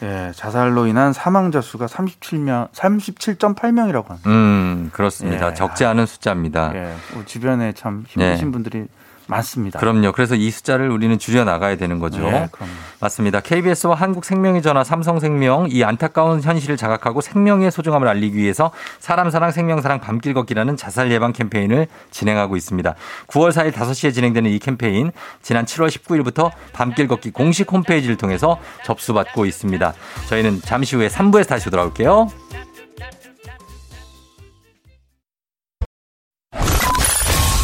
예, 자살로 인한 사망자 수가 37명 37.8명이라고 합니다. 음, 그렇습니다. 예. 적지 않은 숫자입니다. 예, 우리 주변에 참 힘드신 네. 분들이 많습니다. 그럼요. 그래서 이 숫자를 우리는 줄여 나가야 되는 거죠. 네, 그럼요. 맞습니다. KBS와 한국생명의 전화 삼성생명 이 안타까운 현실을 자각하고 생명의 소중함을 알리기 위해서 사람 사랑 생명 사랑 밤길 걷기라는 자살 예방 캠페인을 진행하고 있습니다. 9월 4일 5시에 진행되는 이 캠페인 지난 7월 19일부터 밤길 걷기 공식 홈페이지를 통해서 접수받고 있습니다. 저희는 잠시 후에 3부에서 다시 돌아올게요.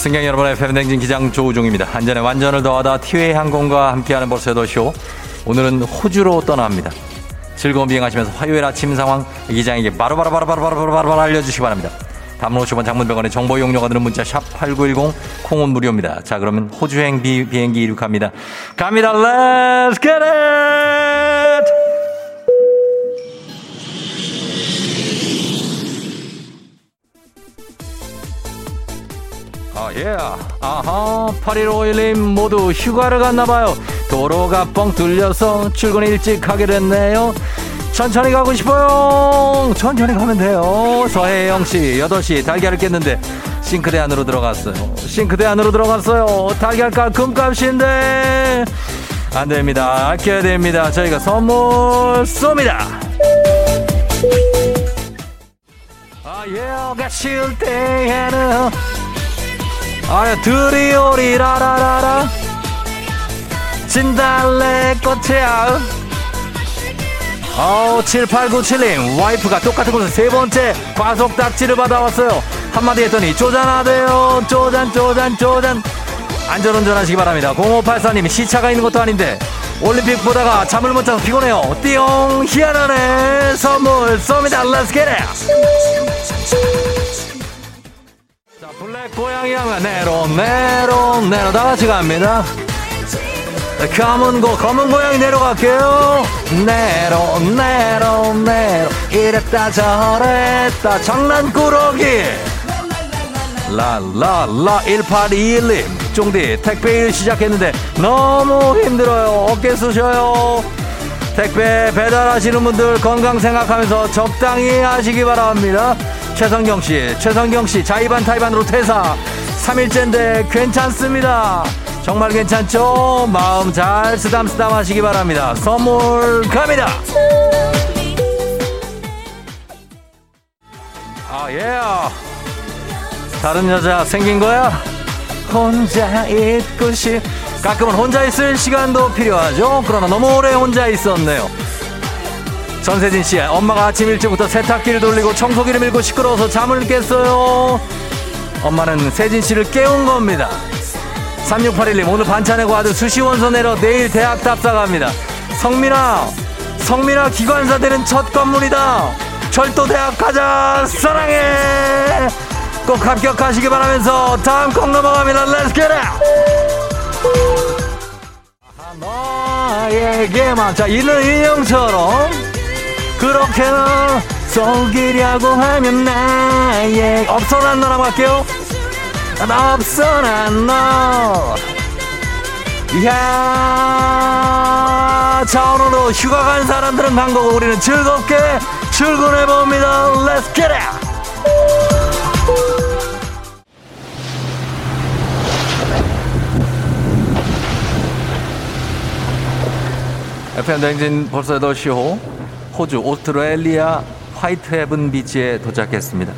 승객 여러분의 팬댕진 기장 조우종입니다. 안전에 완전을 더하다 티웨이 항공과 함께하는 벌써 더쇼. 오늘은 호주로 떠납니다. 즐거운 비행하시면서 화요일 아침 상황 기장에게 바로바로바로바로바로바로 알려주시기 바랍니다. 담론 50원 장문병원의 정보 이용료가 드는 문자 샵 8910 콩은 무료입니다. 자 그러면 호주행 비, 비행기 이륙합니다. 갑니다. Let's get it! 아, 예. 아하, 8151님 모두 휴가를 갔나봐요. 도로가 뻥 뚫려서 출근 일찍 하게 됐네요. 천천히 가고 싶어요. 천천히 가면 돼요. 서혜영 씨, 8시 달걀을 깼는데 싱크대 안으로 들어갔어요. 싱크대 안으로 들어갔어요. 달걀값 금값인데. 안 됩니다. 아껴야 됩니다. 저희가 선물 쏩니다. 아, 예가 쉴 때에는 아야 드리오리 라라라라. 진달래 꽃이야. 어우 7897님 와이프가 똑같은 곳에 세 번째 과속 딱지를 받아왔어요. 한마디 했더니 쪼잔하대요. 쪼잔 쪼잔 쪼잔. 안전운전 하시기 바랍니다. 0584님 시차가 있는 것도 아닌데 올림픽 보다가 잠을 못 자서 피곤해요. 띠용 희한하네. 선물 쏩니다. It 자, 블랙 고양이 하면 네로, 네로, 네로 다 같이 갑니다. 네, 검은 고, 검은 고양이 내려갈게요. 네로, 네로, 네로. 이랬다 저랬다 장난꾸러기. 라라라 1821님 쫑디 택배 일 시작했는데 너무 힘들어요 어깨 쑤셔요 택배 배달하시는 분들 건강 생각하면서 적당히 하시기 바랍니다 최성경 씨 최성경 씨 자의반 타의반으로 퇴사. 3일째인데 괜찮습니다. 정말 괜찮죠? 마음 잘 쓰담쓰담 하시기 바랍니다. 선물 갑니다. 아예 다른 여자 생긴 거야? 혼자 있고 싶 가끔은 혼자 있을 시간도 필요하죠? 그러나 너무 오래 혼자 있었네요 전세진 씨 엄마가 아침 일찍부터 세탁기를 돌리고 청소기를 밀고 시끄러워서 잠을 깼어요. 엄마는 세진 씨를 깨운 겁니다. 3681님 오늘 반찬 내고 아들 수시원서 내러 내일 대학 답사 갑니다. 성민아 성민아 기관사 되는 첫 건물이다. 철도 대학 가자. 사랑해. 꼭 합격하시기 바라면서 다음 콩 넘어갑니다. Let's get it. 자 이는 인형처럼 그렇게는 속이려고 하면 나의 없어 난 너라고 할게요. 없어 난 너. 이야 자 오늘도 휴가 간 사람들은 간 거고 우리는 즐겁게 출근해봅니다. Let's get it! FM 댕진 벌써 8시 호 호주 오스트레일리아 화이트 헤븐 비치에 도착했습니다.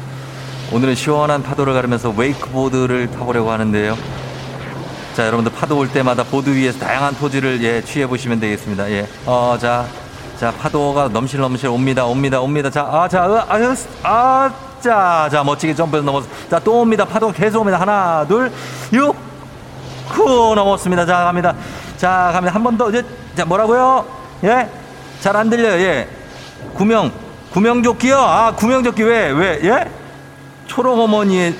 오늘은 시원한 파도를 가르면서 웨이크보드를 타보려고 하는데요. 자, 여러분들 파도 올 때마다 보드 위에서 다양한 포즈를 예, 취해 보시면 되겠습니다. 예. 어, 자. 자, 파도가 넘실넘실 옵니다. 옵니다. 옵니다. 자, 아, 자, 으, 아, 아, 자, 자, 멋지게 점프해서 넘어서. 자, 또 옵니다. 파도가 계속 옵니다. 하나, 둘, 육, 후, 넘었습니다. 자, 갑니다. 자, 갑니다. 한 번 더. 이제, 자, 뭐라고요? 예? 잘 안 들려요. 예. 구명, 구명조끼요? 아, 구명조끼 왜, 왜, 예? 초롱 어머니의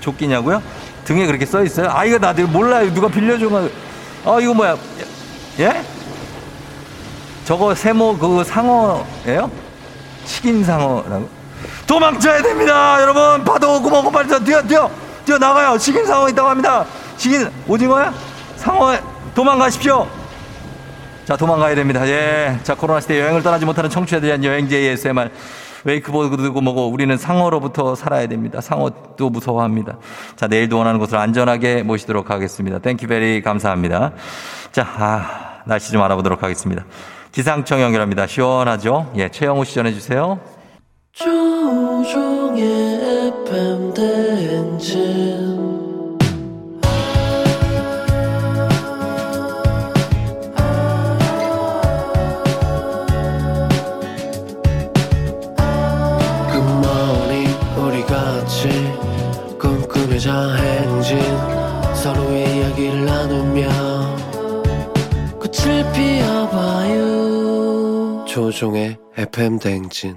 조끼냐고요? 등에 그렇게 써 있어요? 아, 이거 나 몰라요. 누가 빌려준 거. 아, 이거 뭐야? 예? 저거 세모 그 상어예요? 치킨 상어라고? 도망쳐야 됩니다, 여러분. 파도 뭐고 빨리 뛰어, 뛰어, 뛰어 나가요. 식인 상어 있다고 합니다. 식인 오징어야? 상어 도망가십시오. 자, 도망가야 됩니다. 예. 자, 코로나 시대 여행을 떠나지 못하는 청취자들에 대한 여행지 ASMR. 웨이크보드도 들고 뭐고 우리는 상어로부터 살아야 됩니다. 상어도 무서워합니다. 자, 내일도 원하는 곳으로 안전하게 모시도록 하겠습니다. thank you very 감사합니다. 자, 아, 날씨 좀 알아보도록 하겠습니다. 기상청 연결합니다. 시원하죠? 예, 최영우 씨 전해주세요. 조종의 FM 대행진 조종의 FM 대행진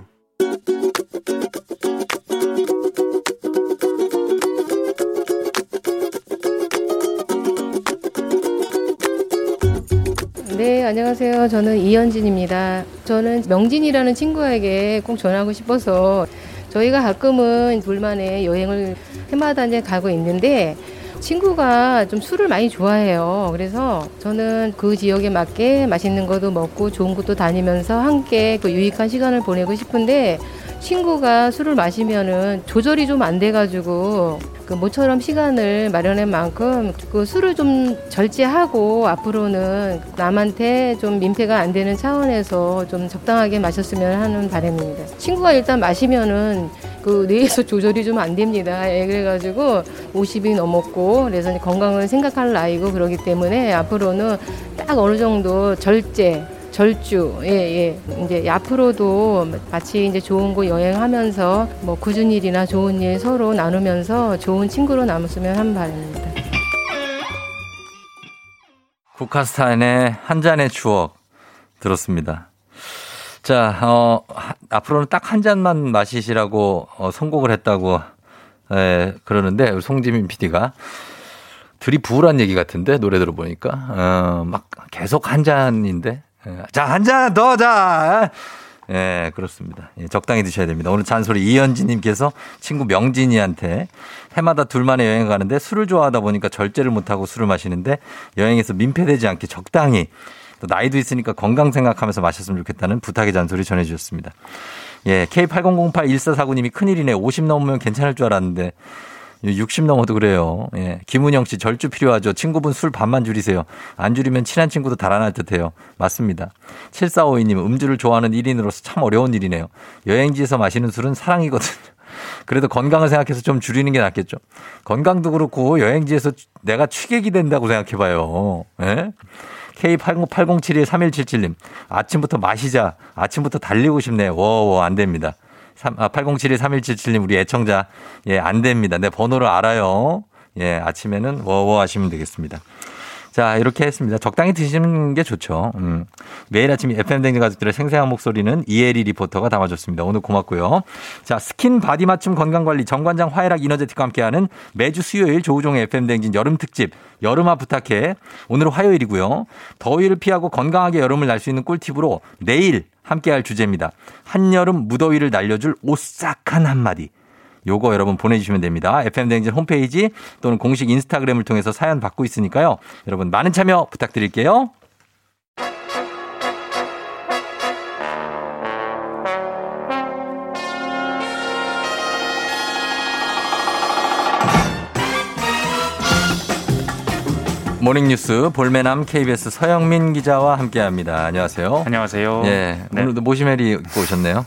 네, 안녕하세요. 저는 이현진입니다. 저는 명진이라는 친구에게 꼭 전하고 싶어서 저희가 가끔은 둘만의 여행을 해마다 가고 있는데 친구가 좀 술을 많이 좋아해요. 그래서 저는 그 지역에 맞게 맛있는 것도 먹고 좋은 곳도 다니면서 함께 그 유익한 시간을 보내고 싶은데 친구가 술을 마시면은 조절이 좀 안 돼가지고 그 모처럼 시간을 마련한 만큼 그 술을 좀 절제하고 앞으로는 남한테 좀 민폐가 안 되는 차원에서 좀 적당하게 마셨으면 하는 바람입니다. 친구가 일단 마시면은 그 뇌에서 조절이 좀 안 됩니다. 예, 그래가지고 50이 넘었고 그래서 건강을 생각할 나이고 그러기 때문에 앞으로는 딱 어느 정도 절제 절주, 예, 예. 이제 앞으로도 같이 이제 좋은 곳 여행하면서 뭐 굳은 일이나 좋은 일 서로 나누면서 좋은 친구로 남았으면 하는 바람입니다. 국카스탄의 한 잔의 추억 들었습니다. 자, 어, 하- 앞으로는 딱 한 잔만 마시시라고 어, 선곡을 했다고 에, 그러는데 우리 송지민 PD가 둘이 부울한 얘기 같은데 노래 들어보니까 어, 막 계속 한 잔인데 예, 자, 한 잔 더 자. 예, 그렇습니다. 예, 적당히 드셔야 됩니다. 오늘 잔소리 이현진님께서 친구 명진이한테 해마다 둘만의 여행 가는데 술을 좋아하다 보니까 절제를 못하고 술을 마시는데 여행에서 민폐되지 않게 적당히 또 나이도 있으니까 건강 생각하면서 마셨으면 좋겠다는 부탁의 잔소리 전해주셨습니다. 예, K80081449님이 큰일이네. 50 넘으면 괜찮을 줄 알았는데 60 넘어도 그래요. 예. 김은영 씨 절주 필요하죠. 친구분 술 반만 줄이세요. 안 줄이면 친한 친구도 달아날 듯해요. 맞습니다. 7452님 음주를 좋아하는 1인으로서 참 어려운 일이네요. 여행지에서 마시는 술은 사랑이거든요. 그래도 건강을 생각해서 좀 줄이는 게 낫겠죠. 건강도 그렇고 여행지에서 내가 취객이 된다고 생각해봐요. 예? K80713177님 아침부터 마시자. 아침부터 달리고 싶네. 워 워 안 됩니다. 3, 아, 80723177님 우리 애청자 예 안 됩니다. 내 번호를 알아요. 예 아침에는 워워 하시면 되겠습니다. 자, 이렇게 했습니다. 적당히 드시는 게 좋죠. 음. 매일 아침 FM 댕진 가족들의 생생한 목소리는 이혜리 리포터가 담아줬습니다. 오늘 고맙고요. 자, 스킨 바디 맞춤 건강관리 정관장 화해락 이너제틱과 함께하는 매주 수요일 조우종의 FM 댕진 여름 특집 여름아 부탁해. 오늘은 화요일이고요. 더위를 피하고 건강하게 여름을 날 수 있는 꿀팁으로 내일 함께할 주제입니다. 한여름 무더위를 날려줄 오싹한 한마디. 요거 여러분 보내주시면 됩니다. FM대행진 홈페이지 또는 공식 인스타그램을 통해서 사연 받고 있으니까요. 여러분 많은 참여 부탁드릴게요. 모닝뉴스 볼매남 KBS 서영민 기자와 함께합니다. 안녕하세요. 안녕하세요. 예, 네. 오늘도 모시메리 입고 오셨네요.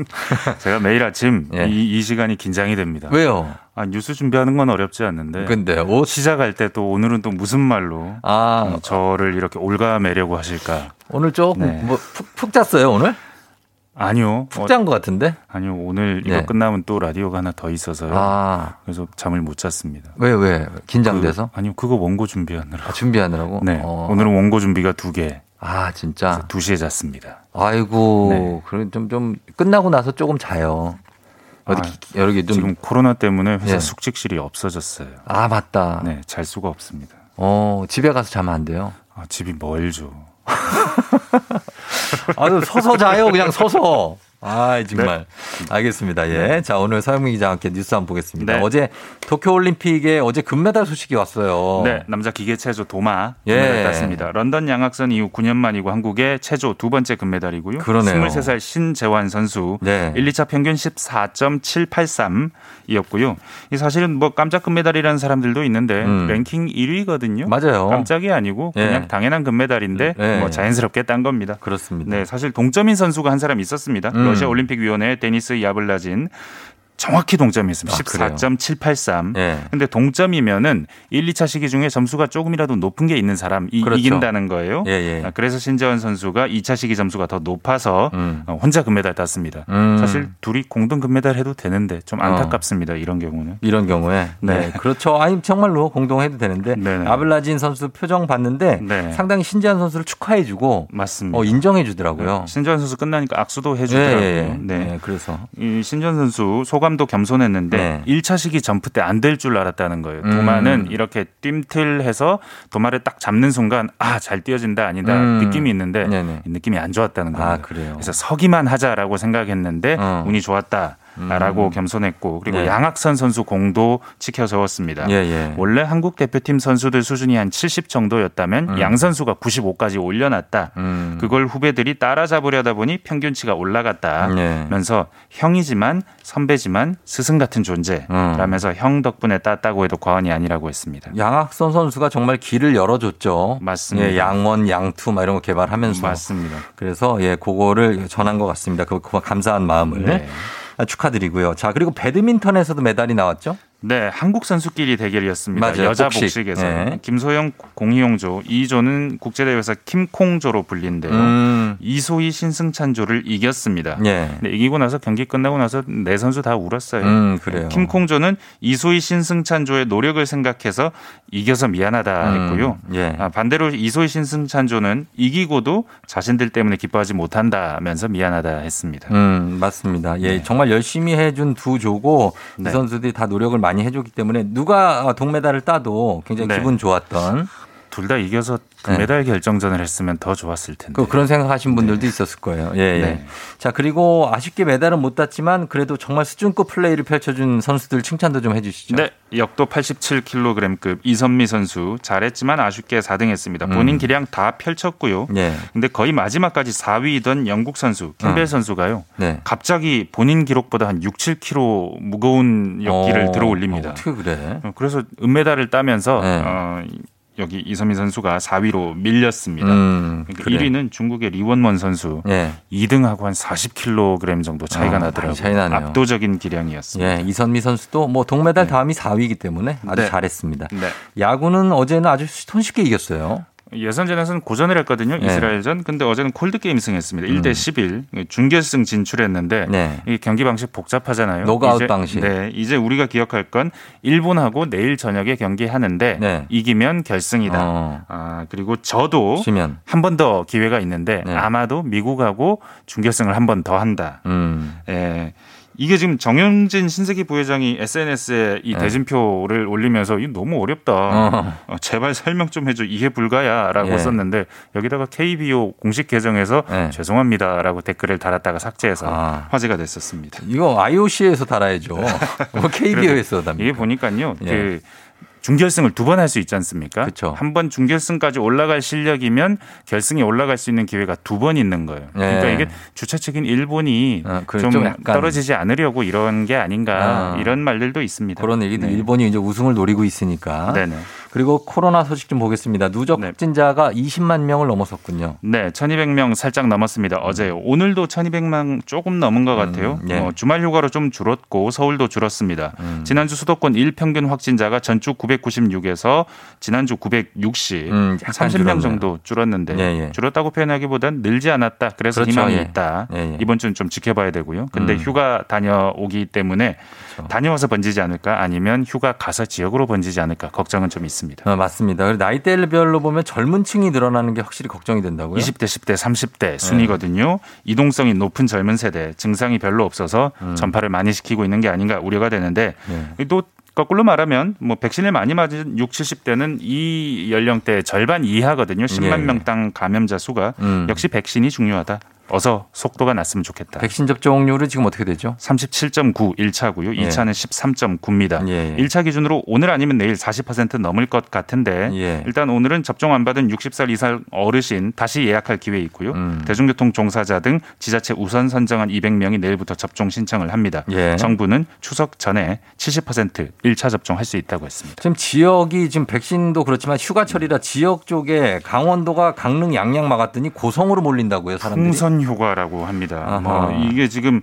제가 매일 아침 예. 이, 이 시간이 긴장이 됩니다. 왜요? 아, 뉴스 준비하는 건 어렵지 않는데. 근데 옷 시작할 때 또 오늘은 또 무슨 말로 아. 음, 저를 이렇게 올가매려고 하실까? 오늘 조금 네. 뭐 푹, 푹 잤어요 오늘? 아니요. 푹 잔 것 같은데? 아니요. 오늘 이거 네. 끝나면 또 라디오가 하나 더 있어서요. 아. 그래서 잠을 못 잤습니다. 왜 왜? 긴장돼서? 그, 아니요. 그거 원고 준비하느라. 아, 준비하느라고? 네. 어. 오늘은 원고 준비가 두 개. 아 진짜. 2시에 잤습니다. 아이고, 네. 그럼 좀, 좀, 끝나고 나서 조금 자요. 어디, 아, 기- 여러 개 좀. 지금 코로나 때문에 회사 예. 숙직실이 없어졌어요. 아, 맞다. 네. 잘 수가 없습니다. 어, 집에 가서 자면 안 돼요. 아, 집이 멀죠. 아유, 서서 자요. 그냥 서서. 아, 정말. 네. 알겠습니다. 예. 자, 오늘 서영민 기자와 함께 뉴스 한번 보겠습니다. 네. 어제 도쿄올림픽에 어제 금메달 소식이 왔어요. 네, 남자 기계 체조 도마 예. 금메달 땄습니다. 런던 양학선 이후 9년 만이고 한국의 체조 두 번째 금메달이고요. 그러네요. 23살 신재환 선수 네. 1, 2차 평균 14.783이었고요. 이 사실은 뭐 깜짝 금메달이라는 사람들도 있는데 음. 랭킹 1위거든요. 맞아요. 깜짝이 아니고 그냥 예. 당연한 금메달인데 네. 뭐 자연스럽게 딴 겁니다. 그렇습니다. 네, 사실 동점인 선수가 한 사람 있었습니다. 음. 러시아 올림픽 위원회 데니스 아블랴진 정확히 동점이었습니다. 아, 그래요? 14.783. 예. 근데 동점이면은 1, 2차 시기 중에 점수가 조금이라도 높은 게 있는 사람이 그렇죠. 이긴다는 거예요. 예, 예. 아, 그래서 신재원 선수가 2차 시기 점수가 더 높아서 어, 혼자 금메달 땄습니다. 음. 사실 둘이 공동 금메달 해도 되는데 좀 안타깝습니다. 이런 경우는. 이런 경우에. 네. 네. 그렇죠. 아니, 정말로 공동 해도 되는데. 아블라진 선수 표정 봤는데 네. 상당히 신지한 선수를 축하해 주고. 맞습니다. 어, 인정해 주더라고요. 신재원 선수 끝나니까 악수도 해 주더라고요. 예, 예, 예. 네. 네, 그래서. 이 신전 선수 소감 도 겸손했는데 네. 1차 시기 점프 때 안 될 줄 알았다는 거예요. 음. 도마는 이렇게 뜀틀해서 도마를 딱 잡는 순간 아잘 띄어진다 아니다 음. 느낌이 있는데 네네. 이 느낌이 안 좋았다는 거예요. 아? 그래서 서기만 하자라고 생각했는데 어. 운이 좋았다. 라고 음. 겸손했고 그리고 네. 양학선 선수 공도 지켜 적었습니다. 예, 예. 원래 한국 대표팀 선수들 수준이 한 70 정도였다면 음. 양 선수가 95까지 올려놨다. 음. 그걸 후배들이 따라잡으려다 보니 평균치가 올라갔다면서 형이지만 선배지만 스승 같은 존재라면서 형 덕분에 땄다고 해도 과언이 아니라고 했습니다. 양학선 선수가 정말 길을 열어줬죠. 맞습니다. 예, 양원, 양투 막 이런 거 개발하면서. 맞습니다. 그래서 예, 그거를 전한 것 같습니다. 그, 그 감사한 마음을. 네. 아, 축하드리고요. 자, 그리고 배드민턴에서도 메달이 나왔죠? 네, 한국 선수끼리 대결이었습니다. 맞아요. 여자 복식. 복식 에서 네. 김소영 공희용조, 이조는 국제대회에서 김콩조로 불린데요. 음. 이소희 신승찬조를 이겼습니다. 예. 네, 이기고 나서 경기 끝나고 나서 네 선수 다 울었어요. 음, 그래요. 김콩조는 이소희 신승찬조의 노력을 생각해서 이겨서 미안하다 음, 했고요. 예. 아, 반대로 이소희 신승찬조는 이기고도 자신들 때문에 기뻐하지 못한다면서 미안하다 했습니다. 음, 맞습니다. 예, 정말 열심히 해준 두 조고 이 네. 선수들이 다 노력을 많이 해줬기 때문에 누가 동메달을 따도 굉장히 네. 기분 좋았던 둘 다 이겨서 금메달 결정전을 했으면 더 좋았을 텐데. 그, 그런 생각하신 분들도 있었을 거예요. 예, 예. 네. 자, 그리고 아쉽게 메달은 못 땄지만 그래도 정말 수준급 플레이를 펼쳐준 선수들 칭찬도 좀 해주시죠. 네, 역도 87kg급 이선미 선수 잘했지만 아쉽게 4등했습니다. 본인 음. 기량 다 펼쳤고요. 예. 근데 거의 마지막까지 4위이던 영국 선수 캠벨 어. 선수가요. 네. 갑자기 본인 기록보다 한 6, 7kg 무거운 역기를 어, 들어 올립니다. 어, 어떻게 그래? 그래서 은메달을 따면서 네. 어, 여기 이선미 선수가 4위로 밀렸습니다. 음, 그러니까 그래. 1위는 중국의 리원원 선수. 예. 2등하고 한 40kg 정도 차이가 어, 나더라고요. 차이 나네요. 압도적인 기량이었습니다. 예, 이선미 선수도 뭐 동메달 다음이 4위이기 때문에 아주 네. 잘했습니다. 네. 야구는 어제는 아주 손쉽게 이겼어요. 예선전에서는 고전을 했거든요. 네. 이스라엘전. 근데 어제는 콜드게임 승했습니다. 1대 11. 준결승 진출했는데 음. 네. 이 경기 방식 복잡하잖아요. 노가웃 이제, 방식. 네. 이제 우리가 기억할 건 일본하고 내일 저녁에 경기하는데 네. 이기면 결승이다. 어. 아, 그리고 저도. 한 번 더 기회가 있는데 네. 아마도 미국하고 준결승을 한 번 더 한다. 음. 예. 이게 지금 정영진 신세기 부회장이 SNS에 이 네. 대진표를 올리면서 이거 너무 어렵다. 어. 어, 제발 설명 좀 해줘. 이해 불가야라고 예. 썼는데 여기다가 KBO 공식 계정에서 네. 죄송합니다라고 댓글을 달았다가 삭제해서 아. 화제가 됐었습니다. 이거 IOC에서 달아야죠. 뭐 KBO에서 답니다. 이게 보니까요. 예. 그 준결승을 두 번 할 수 있지 않습니까? 한번 준결승까지 올라갈 실력이면 결승에 올라갈 수 있는 기회가 두 번 있는 거예요. 그러니까 예. 이게 주최 측인 일본이 어, 그래, 좀, 좀 떨어지지 않으려고 이런 게 아닌가 아. 이런 말들도 있습니다. 그런 얘기도 네. 일본이 이제 우승을 노리고 있으니까. 네네. 그리고 코로나 소식 좀 보겠습니다. 누적 네. 확진자가 20만 명을 넘어섰군요. 네, 1200명 살짝 넘었습니다. 어제 오늘도 1200명 조금 넘은 것 같아요. 음, 예. 어, 주말 휴가로 좀 줄었고 서울도 줄었습니다. 음. 지난주 수도권 일평균 확진자가 전주 996에서 지난주 960, 음, 한 약간 30명 줄었네요. 정도 줄었는데 예, 예. 줄었다고 표현하기보단 늘지 않았다. 그래서 그렇죠, 희망이 예. 있다. 예, 예. 이번 주는 좀 지켜봐야 되고요. 근데 음. 휴가 다녀오기 때문에 그렇죠. 다녀와서 번지지 않을까 아니면 휴가 가서 지역으로 번지지 않을까 걱정은 좀 있습니다. 어, 맞습니다. 그리고 나이대별로 보면 젊은 층이 늘어나는 게 확실히 걱정이 된다고요? 20대, 10대, 30대 네. 순이거든요. 이동성이 높은 젊은 세대, 증상이 별로 없어서 음. 전파를 많이 시키고 있는 게 아닌가 우려가 되는데 네. 또 거꾸로 말하면 뭐 백신을 많이 맞은 6, 70대는 이 연령대 절반 이하거든요. 10만 예, 예. 명당 감염자 수가 음. 역시 백신이 중요하다. 어서 속도가 났으면 좋겠다. 백신 접종률은 지금 어떻게 되죠? 37.9 1차고요. 예. 2차는 13.9입니다. 예, 예. 1차 기준으로 오늘 아니면 내일 40% 넘을 것 같은데 예. 일단 오늘은 접종 안 받은 60살 이상 어르신 다시 예약할 기회 있고요. 음. 대중교통 종사자 등 지자체 우선 선정한 200명이 내일부터 접종 신청을 합니다. 예. 정부는 추석 전에 70% 1차 접종할 수 있다고 했습니다. 지금 지역이 지금 백신도 그렇지만 휴가철이라 지역 쪽에 강원도가 강릉 양양 막았더니 고성으로 몰린다고요, 사람들이. 풍선 휴가라고 합니다. 아하. 뭐 이게 지금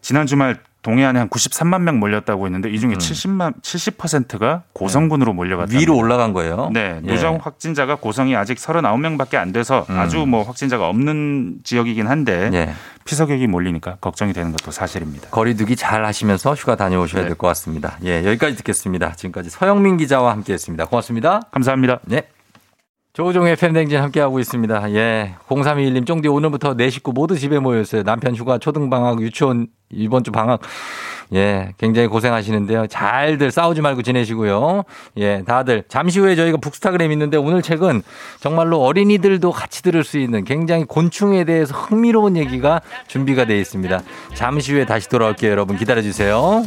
지난 주말 동해안에 한 93만 명 몰렸다고 했는데 이 중에 70만 70%가 고성군으로 몰려갔다. 위로 올라간 거예요. 네, 예. 누적 확진자가 고성이 아직 39명밖에 안 돼서 음. 아주 뭐 확진자가 없는 지역이긴 한데 예. 피서객이 몰리니까 걱정이 되는 것도 사실입니다. 거리두기 잘 하시면서 휴가 다녀오셔야 네. 될것 같습니다. 예, 여기까지 듣겠습니다. 지금까지 서영민 기자와 함께했습니다. 고맙습니다. 감사합니다. 네. 조종의 팬댕진 함께하고 있습니다. 예. 0321님, 쫑디 오늘부터 내 식구 모두 집에 모였어요. 남편 휴가, 초등방학, 유치원, 이번 주 방학. 예. 굉장히 고생하시는데요. 잘들 싸우지 말고 지내시고요. 예. 다들 잠시 후에 저희가 북스타그램 있는데 오늘 책은 정말로 어린이들도 같이 들을 수 있는 굉장히 곤충에 대해서 흥미로운 얘기가 준비가 되어 있습니다. 잠시 후에 다시 돌아올게요. 여러분 기다려주세요.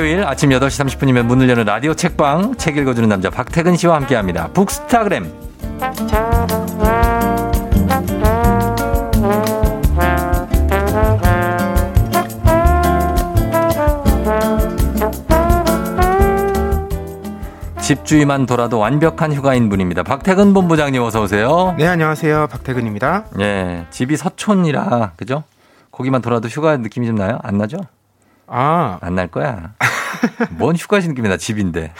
화요일 아침 8시 30분이면 문을 여는 라디오 책방 책 읽어주는 남자 박태근 씨와 함께합니다. 북스타그램. 집주위만 돌아도 완벽한 휴가인 분입니다. 박태근 본부장님 어서 오세요. 네, 안녕하세요. 박태근입니다. 예, 집이 서촌이라 그죠? 거기만 돌아도 휴가 느낌이 좀 나요? 안 나죠? 아, 안 날 거야. 뭔 휴가시 느낌이 나 집인데.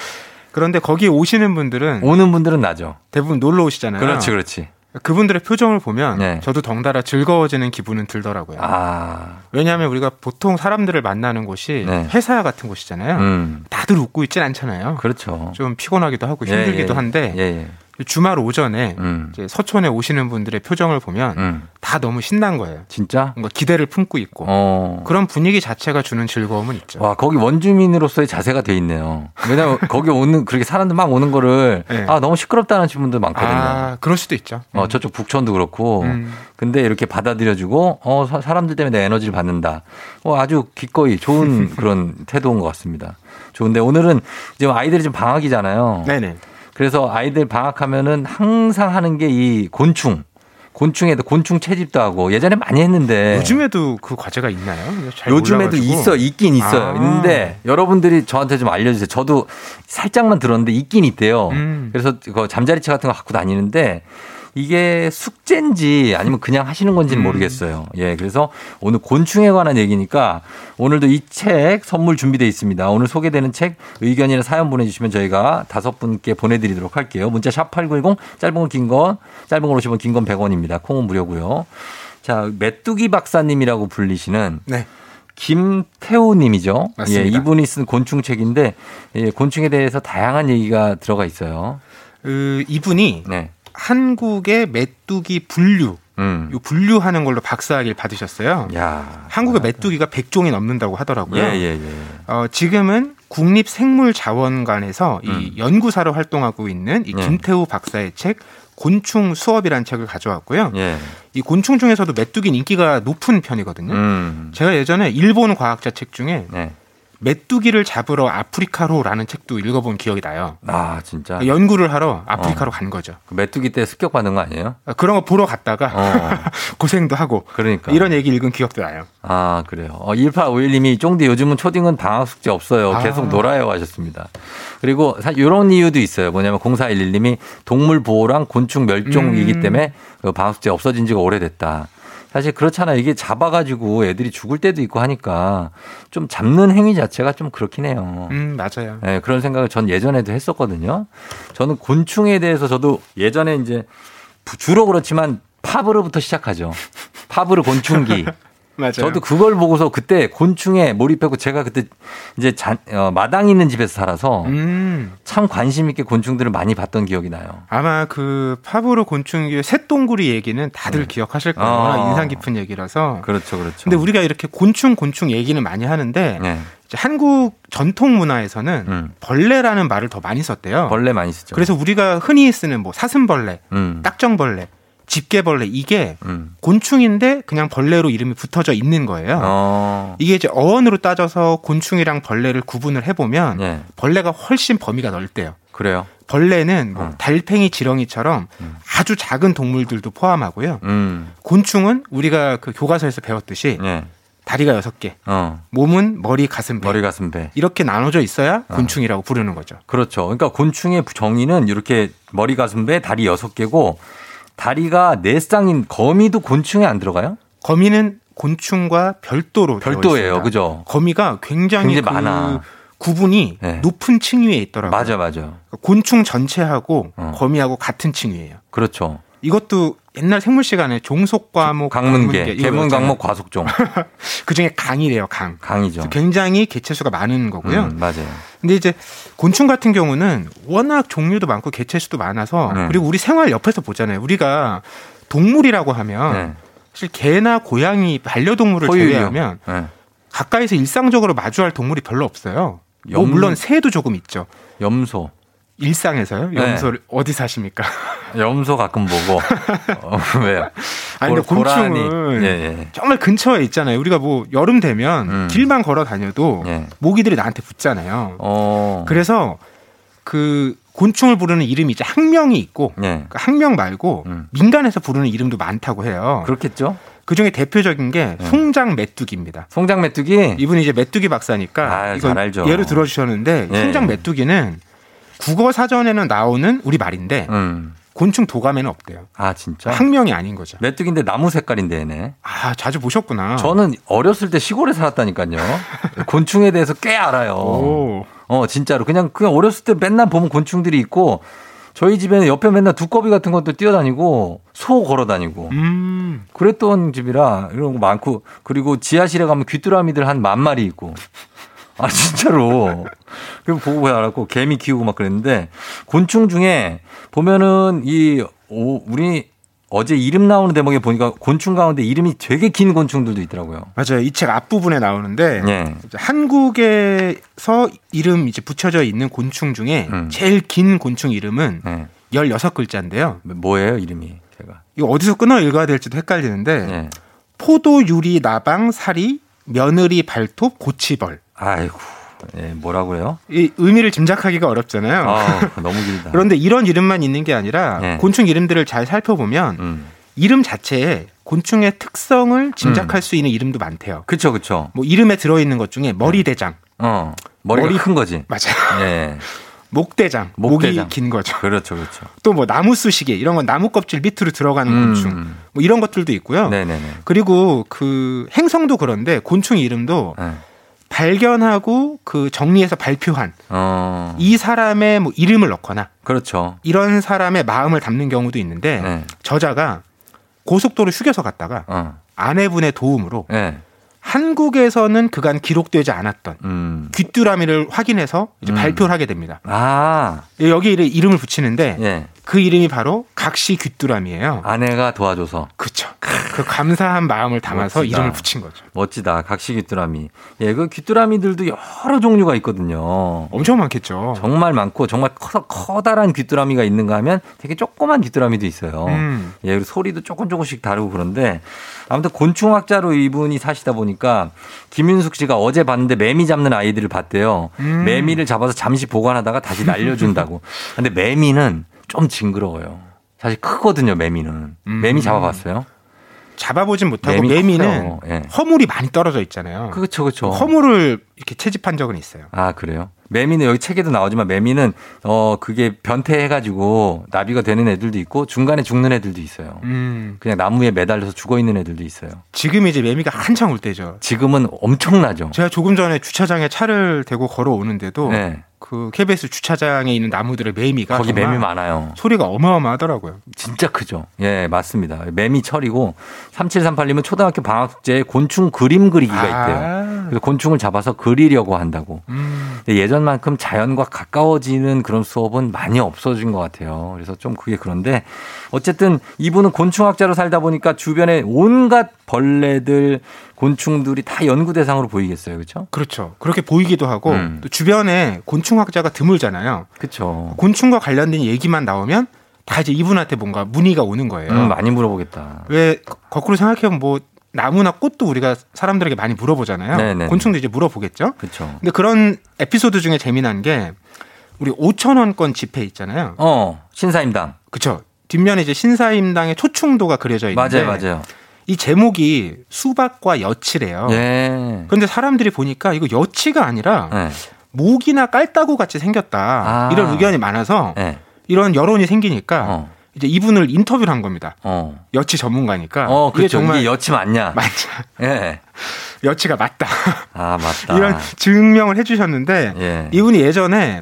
그런데 거기 오시는 분들은 오는 분들은 나죠. 대부분 놀러 오시잖아요. 그렇지, 그렇지. 그분들의 표정을 보면 네. 저도 덩달아 즐거워지는 기분은 들더라고요. 아, 왜냐하면 우리가 보통 사람들을 만나는 곳이 네. 회사 같은 곳이잖아요. 음, 다들 웃고 있진 않잖아요. 그렇죠. 좀 피곤하기도 하고 예, 힘들기도 예, 한데 예, 예. 주말 오전에 음, 이제 서촌에 오시는 분들의 표정을 보면 음. 다 너무 신난 거예요. 진짜? 뭔가 기대를 품고 있고 어. 그런 분위기 자체가 주는 즐거움은 있죠. 와, 거기 원주민으로서의 자세가 돼 있네요. 왜냐면 거기 오는, 그렇게 사람들 막 오는 거를, 네. 아, 너무 시끄럽다는 분들 많거든요. 아, 그럴 수도 있죠. 어, 저쪽 북촌도 그렇고. 음. 근데 이렇게 받아들여주고, 어, 사- 사람들 때문에 내 에너지를 받는다. 어, 아주 기꺼이 좋은 그런 태도인 것 같습니다. 좋은데 오늘은 지금 아이들이 좀 방학이잖아요. 네네. 그래서 아이들 방학하면은 항상 하는 게 이 곤충. 곤충에도 곤충 채집도 하고 예전에 많이 했는데 요즘에도 그 과제가 있나요? 잘 요즘에도 몰라가지고. 있어 있긴 있어요. 아. 있는데 여러분들이 저한테 좀 알려주세요. 저도 살짝만 들었는데 있긴 있대요. 음. 그래서 그 잠자리채 같은 거 갖고 다니는데 이게 숙제인지 아니면 그냥 하시는 건지는 음. 모르겠어요. 예, 그래서 오늘 곤충에 관한 얘기니까 오늘도 이 책 선물 준비되어 있습니다. 오늘 소개되는 책 의견이나 사연 보내주시면 저희가 다섯 분께 보내드리도록 할게요. 문자 샵 8910 짧은 건 긴 건, 짧은 건 50원, 긴건 100원입니다. 콩은 무료고요. 자, 메뚜기 박사님이라고 불리시는 네. 김태우 님이죠. 맞습니다. 예, 이분이 쓴 곤충 책인데 예, 곤충에 대해서 다양한 얘기가 들어가 있어요. 그 이분이 네. 한국의 메뚜기 분류, 음. 이 분류하는 걸로 박사학위를 받으셨어요. 야. 한국의 메뚜기가 100종이 넘는다고 하더라고요. 예, 예, 예. 어, 지금은 국립생물자원관에서 음. 이 연구사로 활동하고 있는 이 예. 김태우 박사의 책 곤충 수업이라는 책을 가져왔고요. 예. 이 곤충 중에서도 메뚜기는 인기가 높은 편이거든요. 음. 제가 예전에 일본 과학자 책 중에 네. 메뚜기를 잡으러 아프리카로라는 책도 읽어본 기억이 나요. 아, 진짜. 연구를 하러 아프리카로 간 거죠. 그 메뚜기 때 습격 받은 거 아니에요? 그런 거 보러 갔다가 어. 고생도 하고 그러니까. 이런 얘기 읽은 기억도 나요. 아, 그래요. 어, 1851님이 쫑디 요즘은 초딩은 방학 숙제 없어요. 계속 아. 놀아요 하셨습니다. 그리고 이런 이유도 있어요. 뭐냐면 0411님이 동물 보호랑 곤충 멸종이기 음. 때문에 그 방학 숙제 없어진 지가 오래됐다. 사실 그렇잖아요. 이게 잡아가지고 애들이 죽을 때도 있고 하니까 좀 잡는 행위 자체가 좀 그렇긴 해요. 음, 맞아요. 네, 그런 생각을 전 예전에도 했었거든요. 저는 곤충에 대해서 저도 예전에 이제 주로 그렇지만 파브르부터 시작하죠. 파브르 곤충기. 맞아요. 저도 그걸 보고서 그때 곤충에 몰입했고 제가 그때 이제 잔, 어, 마당 있는 집에서 살아서 음. 참 관심 있게 곤충들을 많이 봤던 기억이 나요. 아마 그 파브르 곤충기의 새똥구리 얘기는 다들 기억하실 거예요. 아. 인상 깊은 얘기라서. 그렇죠, 그렇죠. 근데 우리가 이렇게 곤충 곤충 얘기는 많이 하는데 네. 한국 전통 문화에서는 음. 벌레라는 말을 더 많이 썼대요. 벌레 많이 쓰죠. 그래서 우리가 흔히 쓰는 뭐 사슴벌레, 음. 딱정벌레, 집게벌레 이게 음. 곤충인데 그냥 벌레로 이름이 붙어져 있는 거예요. 어. 이게 이제 어원으로 따져서 곤충이랑 벌레를 구분을 해보면 예. 벌레가 훨씬 범위가 넓대요. 그래요. 벌레는 어. 뭐 달팽이, 지렁이처럼 아주 작은 동물들도 포함하고요. 음. 곤충은 우리가 그 교과서에서 배웠듯이 예. 다리가 여섯 개, 어. 몸은 머리, 가슴, 배 머리 가슴 배. 이렇게 나눠져 있어야 곤충이라고 부르는 거죠. 그렇죠. 그러니까 곤충의 정의는 이렇게 머리 가슴 배 다리 여섯 개고 다리가 네 쌍인 거미도 곤충에 안 들어가요? 거미는 곤충과 별도로 별도예요. 그죠? 거미가 굉장히, 그 많아. 구분이 네. 높은 층 위에 있더라고요. 맞아, 맞아. 곤충 전체하고 어. 거미하고 같은 층위예요. 그렇죠. 이것도 옛날 생물 시간에 종속 과목 강문계, 이거 계문. 강목 과속종. 그 중에 강이래요, 강. 강이죠. 굉장히 개체수가 많은 거고요. 음, 맞아요. 근데 이제 곤충 같은 경우는 워낙 종류도 많고 개체수도 많아서 네. 그리고 우리 생활 옆에서 보잖아요. 우리가 동물이라고 하면 네. 사실 개나 고양이 반려동물을 포유류. 제외하면 네. 가까이서 일상적으로 마주할 동물이 별로 없어요. 뭐 염- 물론 새도 조금 있죠. 염소. 일상에서요? 네. 염소를 어디 사십니까? 염소 가끔 보고. 어, 왜요? 아니 근데. 곤충은 예, 예. 정말 근처에 있잖아요. 우리가 뭐 여름 되면 음. 길만 걸어 다녀도 예. 모기들이 나한테 붙잖아요. 어. 그래서 그 곤충을 부르는 이름이 이제 학명이 있고 예. 그 학명 말고 음. 민간에서 부르는 이름도 많다고 해요. 그렇겠죠? 그 중에 대표적인 게 예. 송장 메뚜기입니다. 송장 메뚜기? 이분이 이제 메뚜기 박사니까 아, 이거 잘 알죠. 예로 들어주셨는데 예. 송장 메뚜기는 국어 사전에는 나오는 우리 말인데 음. 곤충 도감에는 없대요. 아, 진짜? 학명이 아닌 거죠. 메뚜기인데 나무 색깔인데, 얘네. 아 자주 보셨구나. 저는 어렸을 때 시골에 살았다니까요. 곤충에 대해서 꽤 알아요. 오. 어, 진짜로. 그냥, 그냥 어렸을 때 맨날 보면 곤충들이 있고, 저희 집에는 옆에 맨날 두꺼비 같은 것도 뛰어다니고, 소 걸어 다니고. 음. 그랬던 집이라 이런 거 많고, 그리고 지하실에 가면 귀뚜라미들 한 만 마리 있고. 아, 진짜로. 그리고 보고 알았고, 개미 키우고 막 그랬는데, 곤충 중에 보면은 이, 오, 우리 어제 이름 나오는 대목에 보니까 곤충 가운데 이름이 되게 긴 곤충들도 있더라고요. 맞아요. 이 책 앞부분에 나오는데 예. 한국에서 이름 이제 붙여져 있는 곤충 중에 음. 제일 긴 곤충 이름은 예. 16글자인데요. 뭐예요, 이름이? 제가. 이거 어디서 끊어 읽어야 될지도 헷갈리는데 예. 포도, 유리, 나방, 사리, 며느리, 발톱, 고치벌. 아이고. 예, 뭐라고요? 이 의미를 짐작하기가 어렵잖아요. 아, 너무 길다. 그런데 이런 이름만 있는 게 아니라 예. 곤충 이름들을 잘 살펴보면 음. 이름 자체에 곤충의 특성을 짐작할 수 있는 이름도 많대요. 그쵸, 그쵸. 뭐 이름에 들어있는 것 중에 머리 대장, 어. 머리가 머리- 큰 거지. 맞아요. 예. 목대장, 목대장. 목이 긴 거죠. 그렇죠, 그렇죠. 또 뭐 나무수시개 이런 건 나무 껍질 밑으로 들어가는 음. 곤충 뭐 이런 것들도 있고요. 네네네. 그리고 그 행성도 그런데 곤충 이름도 네. 발견하고 그 정리해서 발표한 어. 이 사람의 뭐 이름을 넣거나 그렇죠. 이런 사람의 마음을 담는 경우도 있는데 네. 저자가 고속도로 휴게소 갔다가 어. 아내분의 도움으로 예. 한국에서는 그간 기록되지 않았던 음. 귀뚜라미를 확인해서 이제 음. 발표를 하게 됩니다. 아. 여기 이름을 붙이는데 예. 그 이름이 바로 각시 귀뚜라미예요. 아내가 도와줘서. 그쵸. 그 감사한 마음을 담아서 멋지다. 이름을 붙인 거죠. 멋지다. 각시 귀뚜라미. 예, 그 귀뚜라미들도 여러 종류가 있거든요. 엄청 많겠죠. 정말 많고 정말 커, 커다란 귀뚜라미가 있는가 하면 되게 조그만 귀뚜라미도 있어요. 음. 예, 그리고 소리도 조금 조금씩 다르고 그런데 아무튼 곤충학자로 이분이 사시다 보니까 김윤숙 씨가 어제 봤는데 매미 잡는 아이들을 봤대요. 음. 매미를 잡아서 잠시 보관하다가 다시 날려준다고. 근데 매미는 좀 징그러워요. 사실 크거든요, 매미는. 음. 매미 잡아봤어요? 잡아보진 못하고 매미 매미는 커요. 예. 허물이 많이 떨어져 있잖아요. 그렇죠, 그렇죠. 허물을 이렇게 채집한 적은 있어요. 아, 그래요? 매미는 여기 책에도 나오지만 매미는 어, 그게 변태해가지고 나비가 되는 애들도 있고 중간에 죽는 애들도 있어요. 음. 그냥 나무에 매달려서 죽어 있는 애들도 있어요. 지금 이제 매미가 한창 올 때죠. 지금은 엄청나죠. 제가 조금 전에 주차장에 차를 대고 걸어오는데도 네. 그 KBS 주차장에 있는 나무들의 매미가 거기 매미 많아요. 소리가 어마어마하더라고요. 진짜 크죠. 예, 맞습니다. 매미 철이고 3738님은 초등학교 방학 숙제에 곤충 그림 그리기가 있대요. 아. 그래서 곤충을 잡아서 그리려고 한다고. 음. 예전만큼 자연과 가까워지는 그런 수업은 많이 없어진 것 같아요. 그래서 좀 그게 그런데 어쨌든 이분은 곤충학자로 살다 보니까 주변에 온갖 벌레들, 곤충들이 다 연구 대상으로 보이겠어요. 그렇죠? 그렇죠. 그렇게 보이기도 하고 음. 또 주변에 곤충학자가 드물잖아요. 그렇죠. 곤충과 관련된 얘기만 나오면 다 이제 이분한테 뭔가 문의가 오는 거예요. 음, 많이 물어보겠다. 왜 거- 거꾸로 생각해보면 뭐 나무나 꽃도 우리가 사람들에게 많이 물어보잖아요. 네네. 곤충도 이제 물어보겠죠. 그렇죠. 근데 그런 에피소드 중에 재미난 게 우리 5천 원권 지폐 있잖아요. 어, 신사임당. 그렇죠. 뒷면에 이제 신사임당의 초충도가 그려져 있는데 맞아요, 맞아요. 이 제목이 수박과 여치래요. 예. 그런데 사람들이 보니까 이거 여치가 아니라 네. 모기나 깔따구 같이 생겼다. 아. 이런 의견이 많아서 네. 이런 여론이 생기니까 어. 이제 이분을 인터뷰를 한 겁니다. 어. 여치 전문가니까. 어, 이게 그렇죠. 정말 이게 여치 맞냐? 맞죠. 예. 여치가 맞다. 아, 맞다. 이런 증명을 해주셨는데 예. 이분이 예전에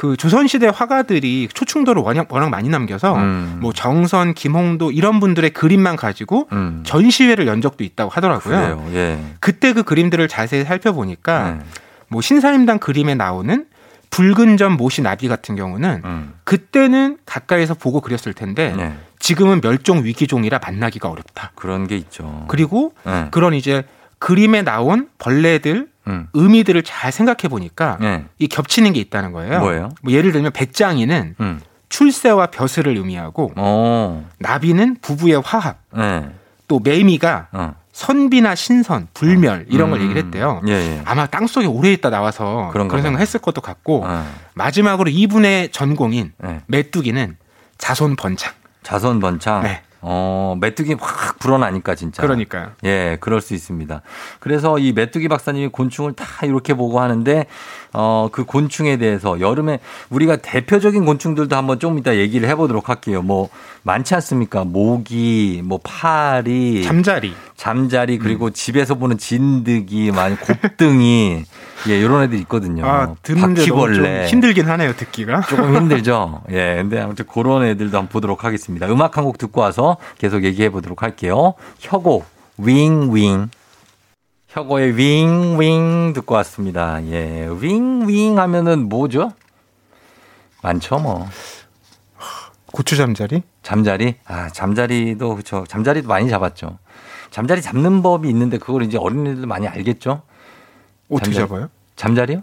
그 조선시대 화가들이 초충도를 워낙, 워낙 많이 남겨서 음. 뭐 정선, 김홍도 이런 분들의 그림만 가지고 음. 전시회를 연 적도 있다고 하더라고요. 예. 그때 그 그림들을 자세히 살펴보니까 네. 뭐 신사임당 그림에 나오는 붉은 점 모시 나비 같은 경우는 음. 그때는 가까이서 보고 그렸을 텐데 네. 지금은 멸종 위기종이라 만나기가 어렵다. 그런 게 있죠. 그리고 네. 그런 이제 그림에 나온 벌레들 음. 의미들을 잘 생각해 보니까 네. 이 겹치는 게 있다는 거예요. 뭐예요? 뭐 예를 들면 배짱이는 음. 출세와 벼슬을 의미하고 어. 나비는 부부의 화합, 네. 또 매미가 어. 선비나 신선, 불멸 이런 걸 음. 얘기를 했대요. 예, 예. 아마 땅 속에 오래 있다 나와서 그런 봐요. 생각 했을 것도 같고 예. 마지막으로 이분의 전공인 네. 메뚜기는 자손 번창. 자선 번창. 네. 어, 메뚜기 확 불어나니까 진짜. 그러니까요. 예, 그럴 수 있습니다. 그래서 이 메뚜기 박사님이 곤충을 다 이렇게 보고 하는데, 어, 그 곤충에 대해서 여름에 우리가 대표적인 곤충들도 한번 좀 이따 얘기를 해보도록 할게요. 뭐, 많지 않습니까? 모기, 뭐, 파리. 잠자리. 잠자리, 음. 그리고 집에서 보는 진드기, 많이 곱등이. 예, 이런 애들 있거든요. 아, 듣는데 좀 바퀴벌레. 힘들긴 하네요, 듣기가. 조금 힘들죠. 예, 근데 아무튼 그런 애들도 한번 보도록 하겠습니다. 음악 한 곡 듣고 와서 계속 얘기해 보도록 할게요. 혁오, 윙윙. 혁오의 윙윙 듣고 왔습니다. 예, 윙윙 하면은 뭐죠? 많죠, 뭐. 고추 잠자리? 잠자리? 아, 잠자리도 그쵸. 잠자리도 많이 잡았죠. 잠자리 잡는 법이 있는데 그걸 이제 어린이들 많이 알겠죠? 어떻게 잠자리? 잡아요? 잠자리요?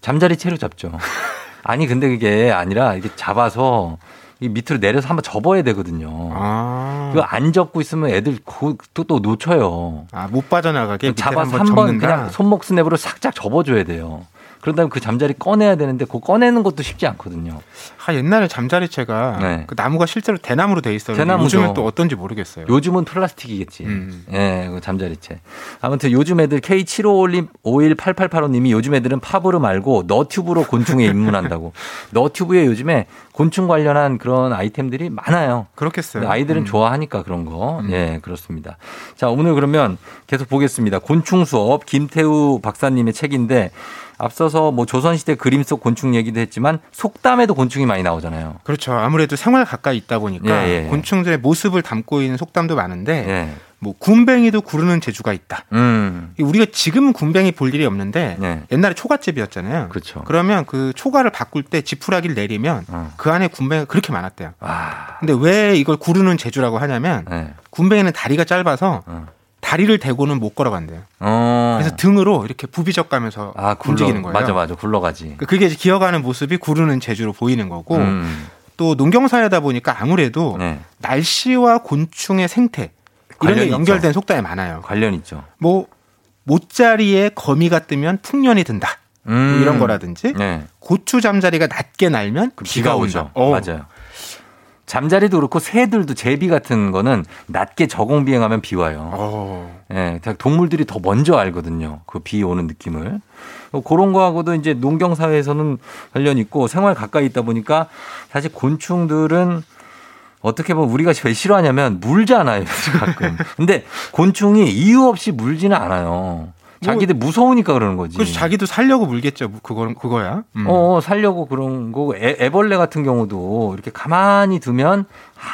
잠자리 채로 잡죠. 아니 근데 그게 아니라 이렇게 잡아서 이 밑으로 내려서 한번 접어야 되거든요. 아. 그거 안 접고 있으면 애들 그- 또, 또 놓쳐요. 아, 못 빠져나가게 밑에 잡아서 한번. 그냥 손목 스냅으로 싹짝 접어줘야 돼요. 그런 다음에 그 잠자리 꺼내야 되는데 그 꺼내는 것도 쉽지 않거든요. 아, 옛날에 잠자리채가 네. 그 나무가 실제로 대나무로 돼 있어요. 대나무죠. 요즘은 또 어떤지 모르겠어요. 요즘은 플라스틱이겠지. 음. 예, 그 잠자리채. 아무튼 요즘 애들 K75518885님이 요즘 애들은 팝으로 말고 너튜브로 곤충에 입문한다고. 너튜브에 요즘에 곤충 관련한 그런 아이템들이 많아요. 그렇겠어요. 아이들은 음. 좋아하니까 그런 거. 예, 그렇습니다. 자, 오늘 그러면 계속 보겠습니다. 곤충 수업 김태우 박사님의 책인데 앞서서 뭐 조선시대 그림 속 곤충 얘기도 했지만 속담에도 곤충이 많이 나오잖아요. 그렇죠. 아무래도 생활 가까이 있다 보니까 예, 예, 예. 곤충들의 모습을 담고 있는 속담도 많은데 예. 뭐 군뱅이도 구르는 재주가 있다. 음. 우리가 지금 군뱅이 볼 일이 없는데 예. 옛날에 초가집이었잖아요. 그렇죠. 그러면 그 초가를 바꿀 때 지푸라기를 내리면 어. 그 안에 군뱅이가 그렇게 많았대요. 아. 근데 왜 이걸 구르는 재주라고 하냐면 예. 군뱅이는 다리가 짧아서 어. 다리를 대고는 못 걸어간대요. 어. 그래서 등으로 이렇게 부비적 가면서 아, 굴러, 움직이는 거예요. 맞아, 맞아. 굴러가지. 그- 그게 이제 기어가는 모습이 구르는 재주로 보이는 거고 음. 또 농경사회다 보니까 아무래도 네. 날씨와 곤충의 생태 이런 게 연결된 있죠. 속담이 많아요. 관련 있죠. 뭐 못자리에 거미가 뜨면 풍년이 든다. 뭐 음. 이런 거라든지 네. 고추 잠자리가 낮게 날면 비가, 온다. 어. 맞아요. 잠자리도 그렇고 새들도 제비 같은 거는 낮게 저공 비행하면 비 와요. 어. 예, 다 동물들이 더 먼저 알거든요. 그 비 오는 느낌을. 어, 그런 거하고도 이제 농경 사회에서는 관련 있고 생활 가까이 있다 보니까 사실 곤충들은 어떻게 보면 우리가 왜 싫어하냐면 물잖아요, 가끔. 근데 곤충이 이유 없이 물지는 않아요. 자기들 무서우니까 그러는 거지. 그래서 자기도 살려고 물겠죠. 그거 그거야. 음. 어, 살려고 그런 거고 애, 애벌레 같은 경우도 이렇게 가만히 두면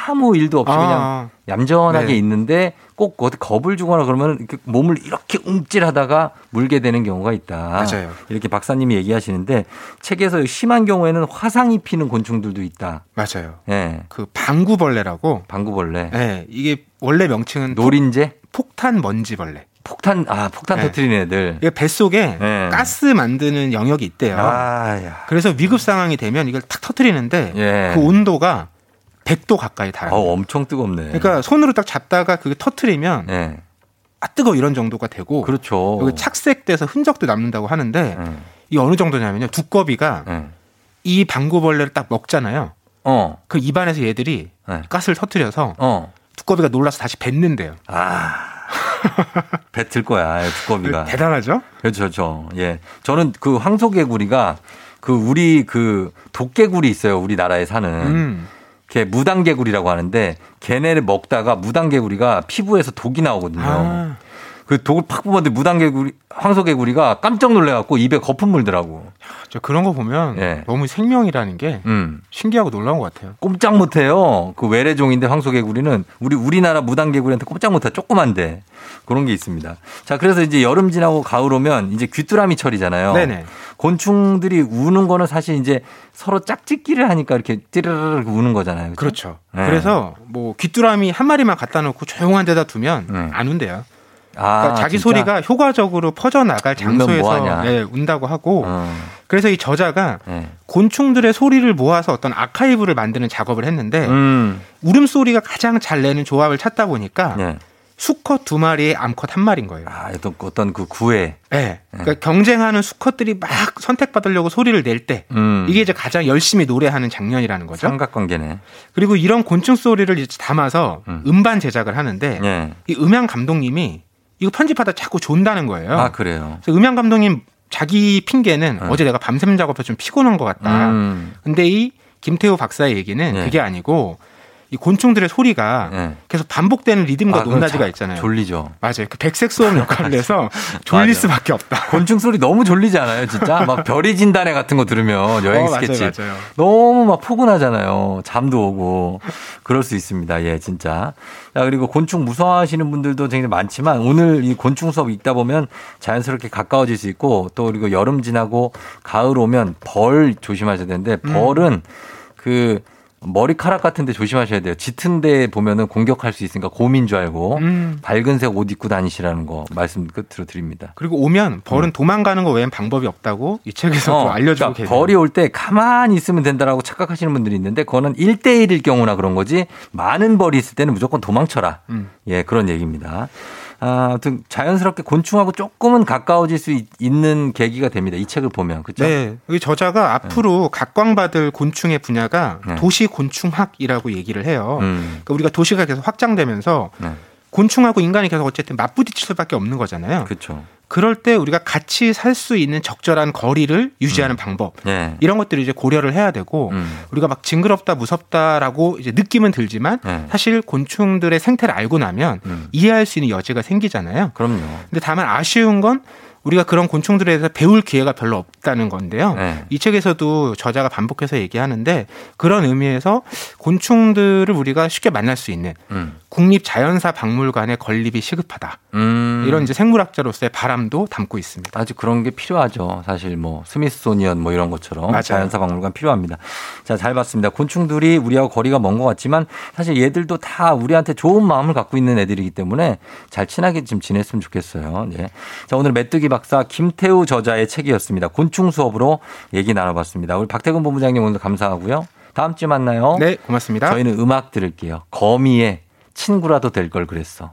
아무 일도 없이 아. 그냥 얌전하게 네. 있는데 꼭 어디 겁을 주거나 그러면 이렇게 몸을 이렇게 움찔하다가 물게 되는 경우가 있다. 맞아요. 이렇게 박사님이 얘기하시는데 책에서 심한 경우에는 화상이 피는 곤충들도 있다. 맞아요. 예. 그 방구벌레라고. 방구벌레. 네, 이게 원래 명칭은 노린재? 폭탄 먼지벌레. 폭탄 아 폭탄 네. 터트리는 애들. 이게 뱃속에 네. 가스 만드는 영역이 있대요. 아야. 그래서 위급 상황이 되면 이걸 탁 터트리는데 예. 그 온도가 100도 가까이 달아요. 어, 엄청 뜨겁네. 그러니까 손으로 딱 잡다가 그게 터트리면 네. 아 뜨거 이런 정도가 되고 그렇죠. 여기 착색돼서 흔적도 남는다고 하는데 네. 이 어느 정도냐면요 두꺼비가 이 방구벌레를 딱 먹잖아요. 어. 그 입안에서 얘들이 가스를 터트려서 두꺼비가 놀라서 다시 뱉는데요. 아. 뱉을 거야, 두꺼비가. 대단하죠? 그렇죠, 그렇죠. 예. 저는 그 황소개구리가 그 우리 그 독개구리 있어요. 우리나라에 사는. 음. 걔 무당개구리라고 하는데 걔네를 먹다가 무당개구리가 피부에서 독이 나오거든요. 아. 그 독을 팍 뽑았는데 무당개구리, 황소개구리가 깜짝 놀래갖고 입에 거품 물더라고. 저 그런 거 보면 예. 너무 생명이라는 게 음. 신기하고 놀라운 것 같아요. 꼼짝 못해요. 그 외래종인데 황소개구리는 우리 우리나라 무당개구리한테 꼼짝 못해 조그만데 그런 게 있습니다. 자 그래서 이제 여름 지나고 가을 오면 이제 귀뚜라미 철이잖아요. 네네. 곤충들이 우는 거는 사실 이제 서로 짝짓기를 하니까 이렇게 찌르르 우는 거잖아요. 그렇죠. 네. 그래서 뭐 귀뚜라미 한 마리만 갖다 놓고 조용한 데다 두면 안 운대요. 아, 그러니까 자기 진짜? 소리가 효과적으로 퍼져 나갈 울면 장소에서. 예, 운다고 하고 어. 그래서 이 저자가 네. 곤충들의 소리를 모아서 어떤 아카이브를 만드는 작업을 했는데 음. 울음소리가 가장 잘 내는 조합을 찾다 보니까 네. 수컷 두 마리에 암컷 한 마리인 거예요. 아, 어떤, 어떤 그 구애. 네. 그러니까 경쟁하는 수컷들이 막 선택받으려고 소리를 낼때 음. 이게 이제 가장 열심히 노래하는 장면이라는 거죠. 삼각관계네. 그리고 이런 곤충 소리를 이제 담아서 음. 반 제작을 하는데 예. 이 음향 감독님이 이거 편집하다 자꾸 존다는 거예요. 아, 그래요. 그래서 음향 감독님 자기 핑계는 어제 내가 밤샘 작업해서 좀 피곤한 것 같다. 음. 근데 이 김태호 박사의 얘기는 예. 그게 아니고 이 곤충들의 소리가 예. 계속 반복되는 리듬과 아, 높낮이가 자- 있잖아요. 졸리죠. 맞아요. 그 백색 소음 역할을 해서 졸릴. 수밖에 없다. 곤충 소리 너무 졸리지 않아요, 진짜? 막 별이 진단회 같은 거 들으면 여행 어, 맞아요, 스케치. 맞아요. 너무 막 포근하잖아요. 잠도 오고. 그럴 수 있습니다. 예, 진짜. 자, 그리고 곤충 무서워하시는 분들도 굉장히 많지만 오늘 이 곤충 수업 읽다 보면 자연스럽게 가까워질 수 있고 또 그리고 여름 지나고 가을 오면 벌 조심하셔야 되는데 음. 벌은 그 머리카락 같은데 조심하셔야 돼요. 짙은 데 보면은 공격할 수 있으니까 곰인 줄 알고 음. 밝은색 옷 입고 다니시라는 거 말씀 끝으로 드립니다. 그리고 오면 벌은 도망가는 거 외엔 방법이 없다고 이 책에서 또 알려주고 음. 그러니까 계세요. 벌이 올 때 가만히 있으면 된다라고 착각하시는 분들이 있는데 그거는 1대1일 경우나 그런 거지 많은 벌이 있을 때는 무조건 도망쳐라. 음. 예, 그런 얘기입니다. 아, 아무튼 자연스럽게 곤충하고 조금은 가까워질 수 있- 있는 계기가 됩니다. 이 책을 보면. 그렇죠? 네. 이 저자가 앞으로 각광받을 곤충의 분야가 네. 도시 곤충학이라고 얘기를 해요. 음. 그러니까 우리가 도시가 계속 확장되면서 네. 곤충하고 인간이 계속 어쨌든 맞부딪힐 수밖에 없는 거잖아요. 그렇죠. 그럴 때 우리가 같이 살 수 있는 적절한 거리를 유지하는 방법 네. 이런 것들을 이제 고려를 해야 되고 음. 우리가 막 징그럽다 무섭다라고 이제 느낌은 들지만 네. 사실 곤충들의 생태를 알고 나면 음. 이해할 수 있는 여지가 생기잖아요. 그럼요. 근데 다만 아쉬운 건 우리가 그런 곤충들에 대해서 배울 기회가 별로 없다는 건데요. 네. 이 책에서도 저자가 반복해서 얘기하는데 그런 의미에서 곤충들을 우리가 쉽게 만날 수 있는 음. 국립자연사 박물관의 건립이 시급하다. 음. 이런 이제 생물학자로서의 바람도 담고 있습니다. 아주 그런 게 필요하죠. 사실 뭐 스미소니언 뭐 이런 것처럼 맞아요. 자연사 박물관 필요합니다. 자, 잘 봤습니다. 곤충들이 우리하고 거리가 먼 것 같지만 사실 얘들도 다 우리한테 좋은 마음을 갖고 있는 애들이기 때문에 잘 친하게 좀 지냈으면 좋겠어요. 예. 자, 오늘 메뚜기 박사 김태우 저자의 책이었습니다. 곤충 수업으로 얘기 나눠봤습니다. 우리 박태근 본부장님 오늘 감사하고요. 다음 주에 만나요. 네, 고맙습니다. 저희는 음악 들을게요. 거미의 친구라도 될 걸 그랬어.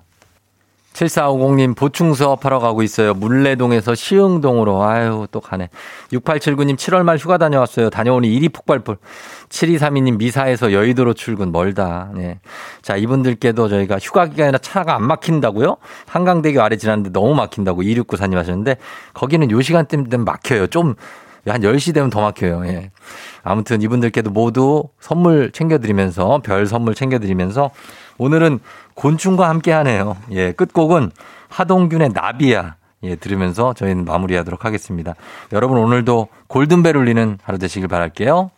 7450님 보충 수업하러 가고 있어요. 물레동에서 시흥동으로. 아유, 또 가네. 6879님 7월 말 휴가 다녀왔어요. 다녀오니 일이 폭발불. 7232님 미사에서 여의도로 출근 멀다. 네. 자, 이분들께도 저희가 휴가 기간이라 차가 안 막힌다고요? 한강대교 아래 지났는데 너무 막힌다고 2694님 하셨는데 거기는 요 시간대면 막혀요. 좀 한 10시 되면 더 막혀요. 예. 아무튼 이분들께도 모두 선물 챙겨드리면서 별 선물 챙겨드리면서 오늘은 곤충과 함께 하네요. 예. 끝곡은 하동균의 나비야. 예, 들으면서 저희는 마무리하도록 하겠습니다. 여러분 오늘도 골든벨 울리는 하루 되시길 바랄게요.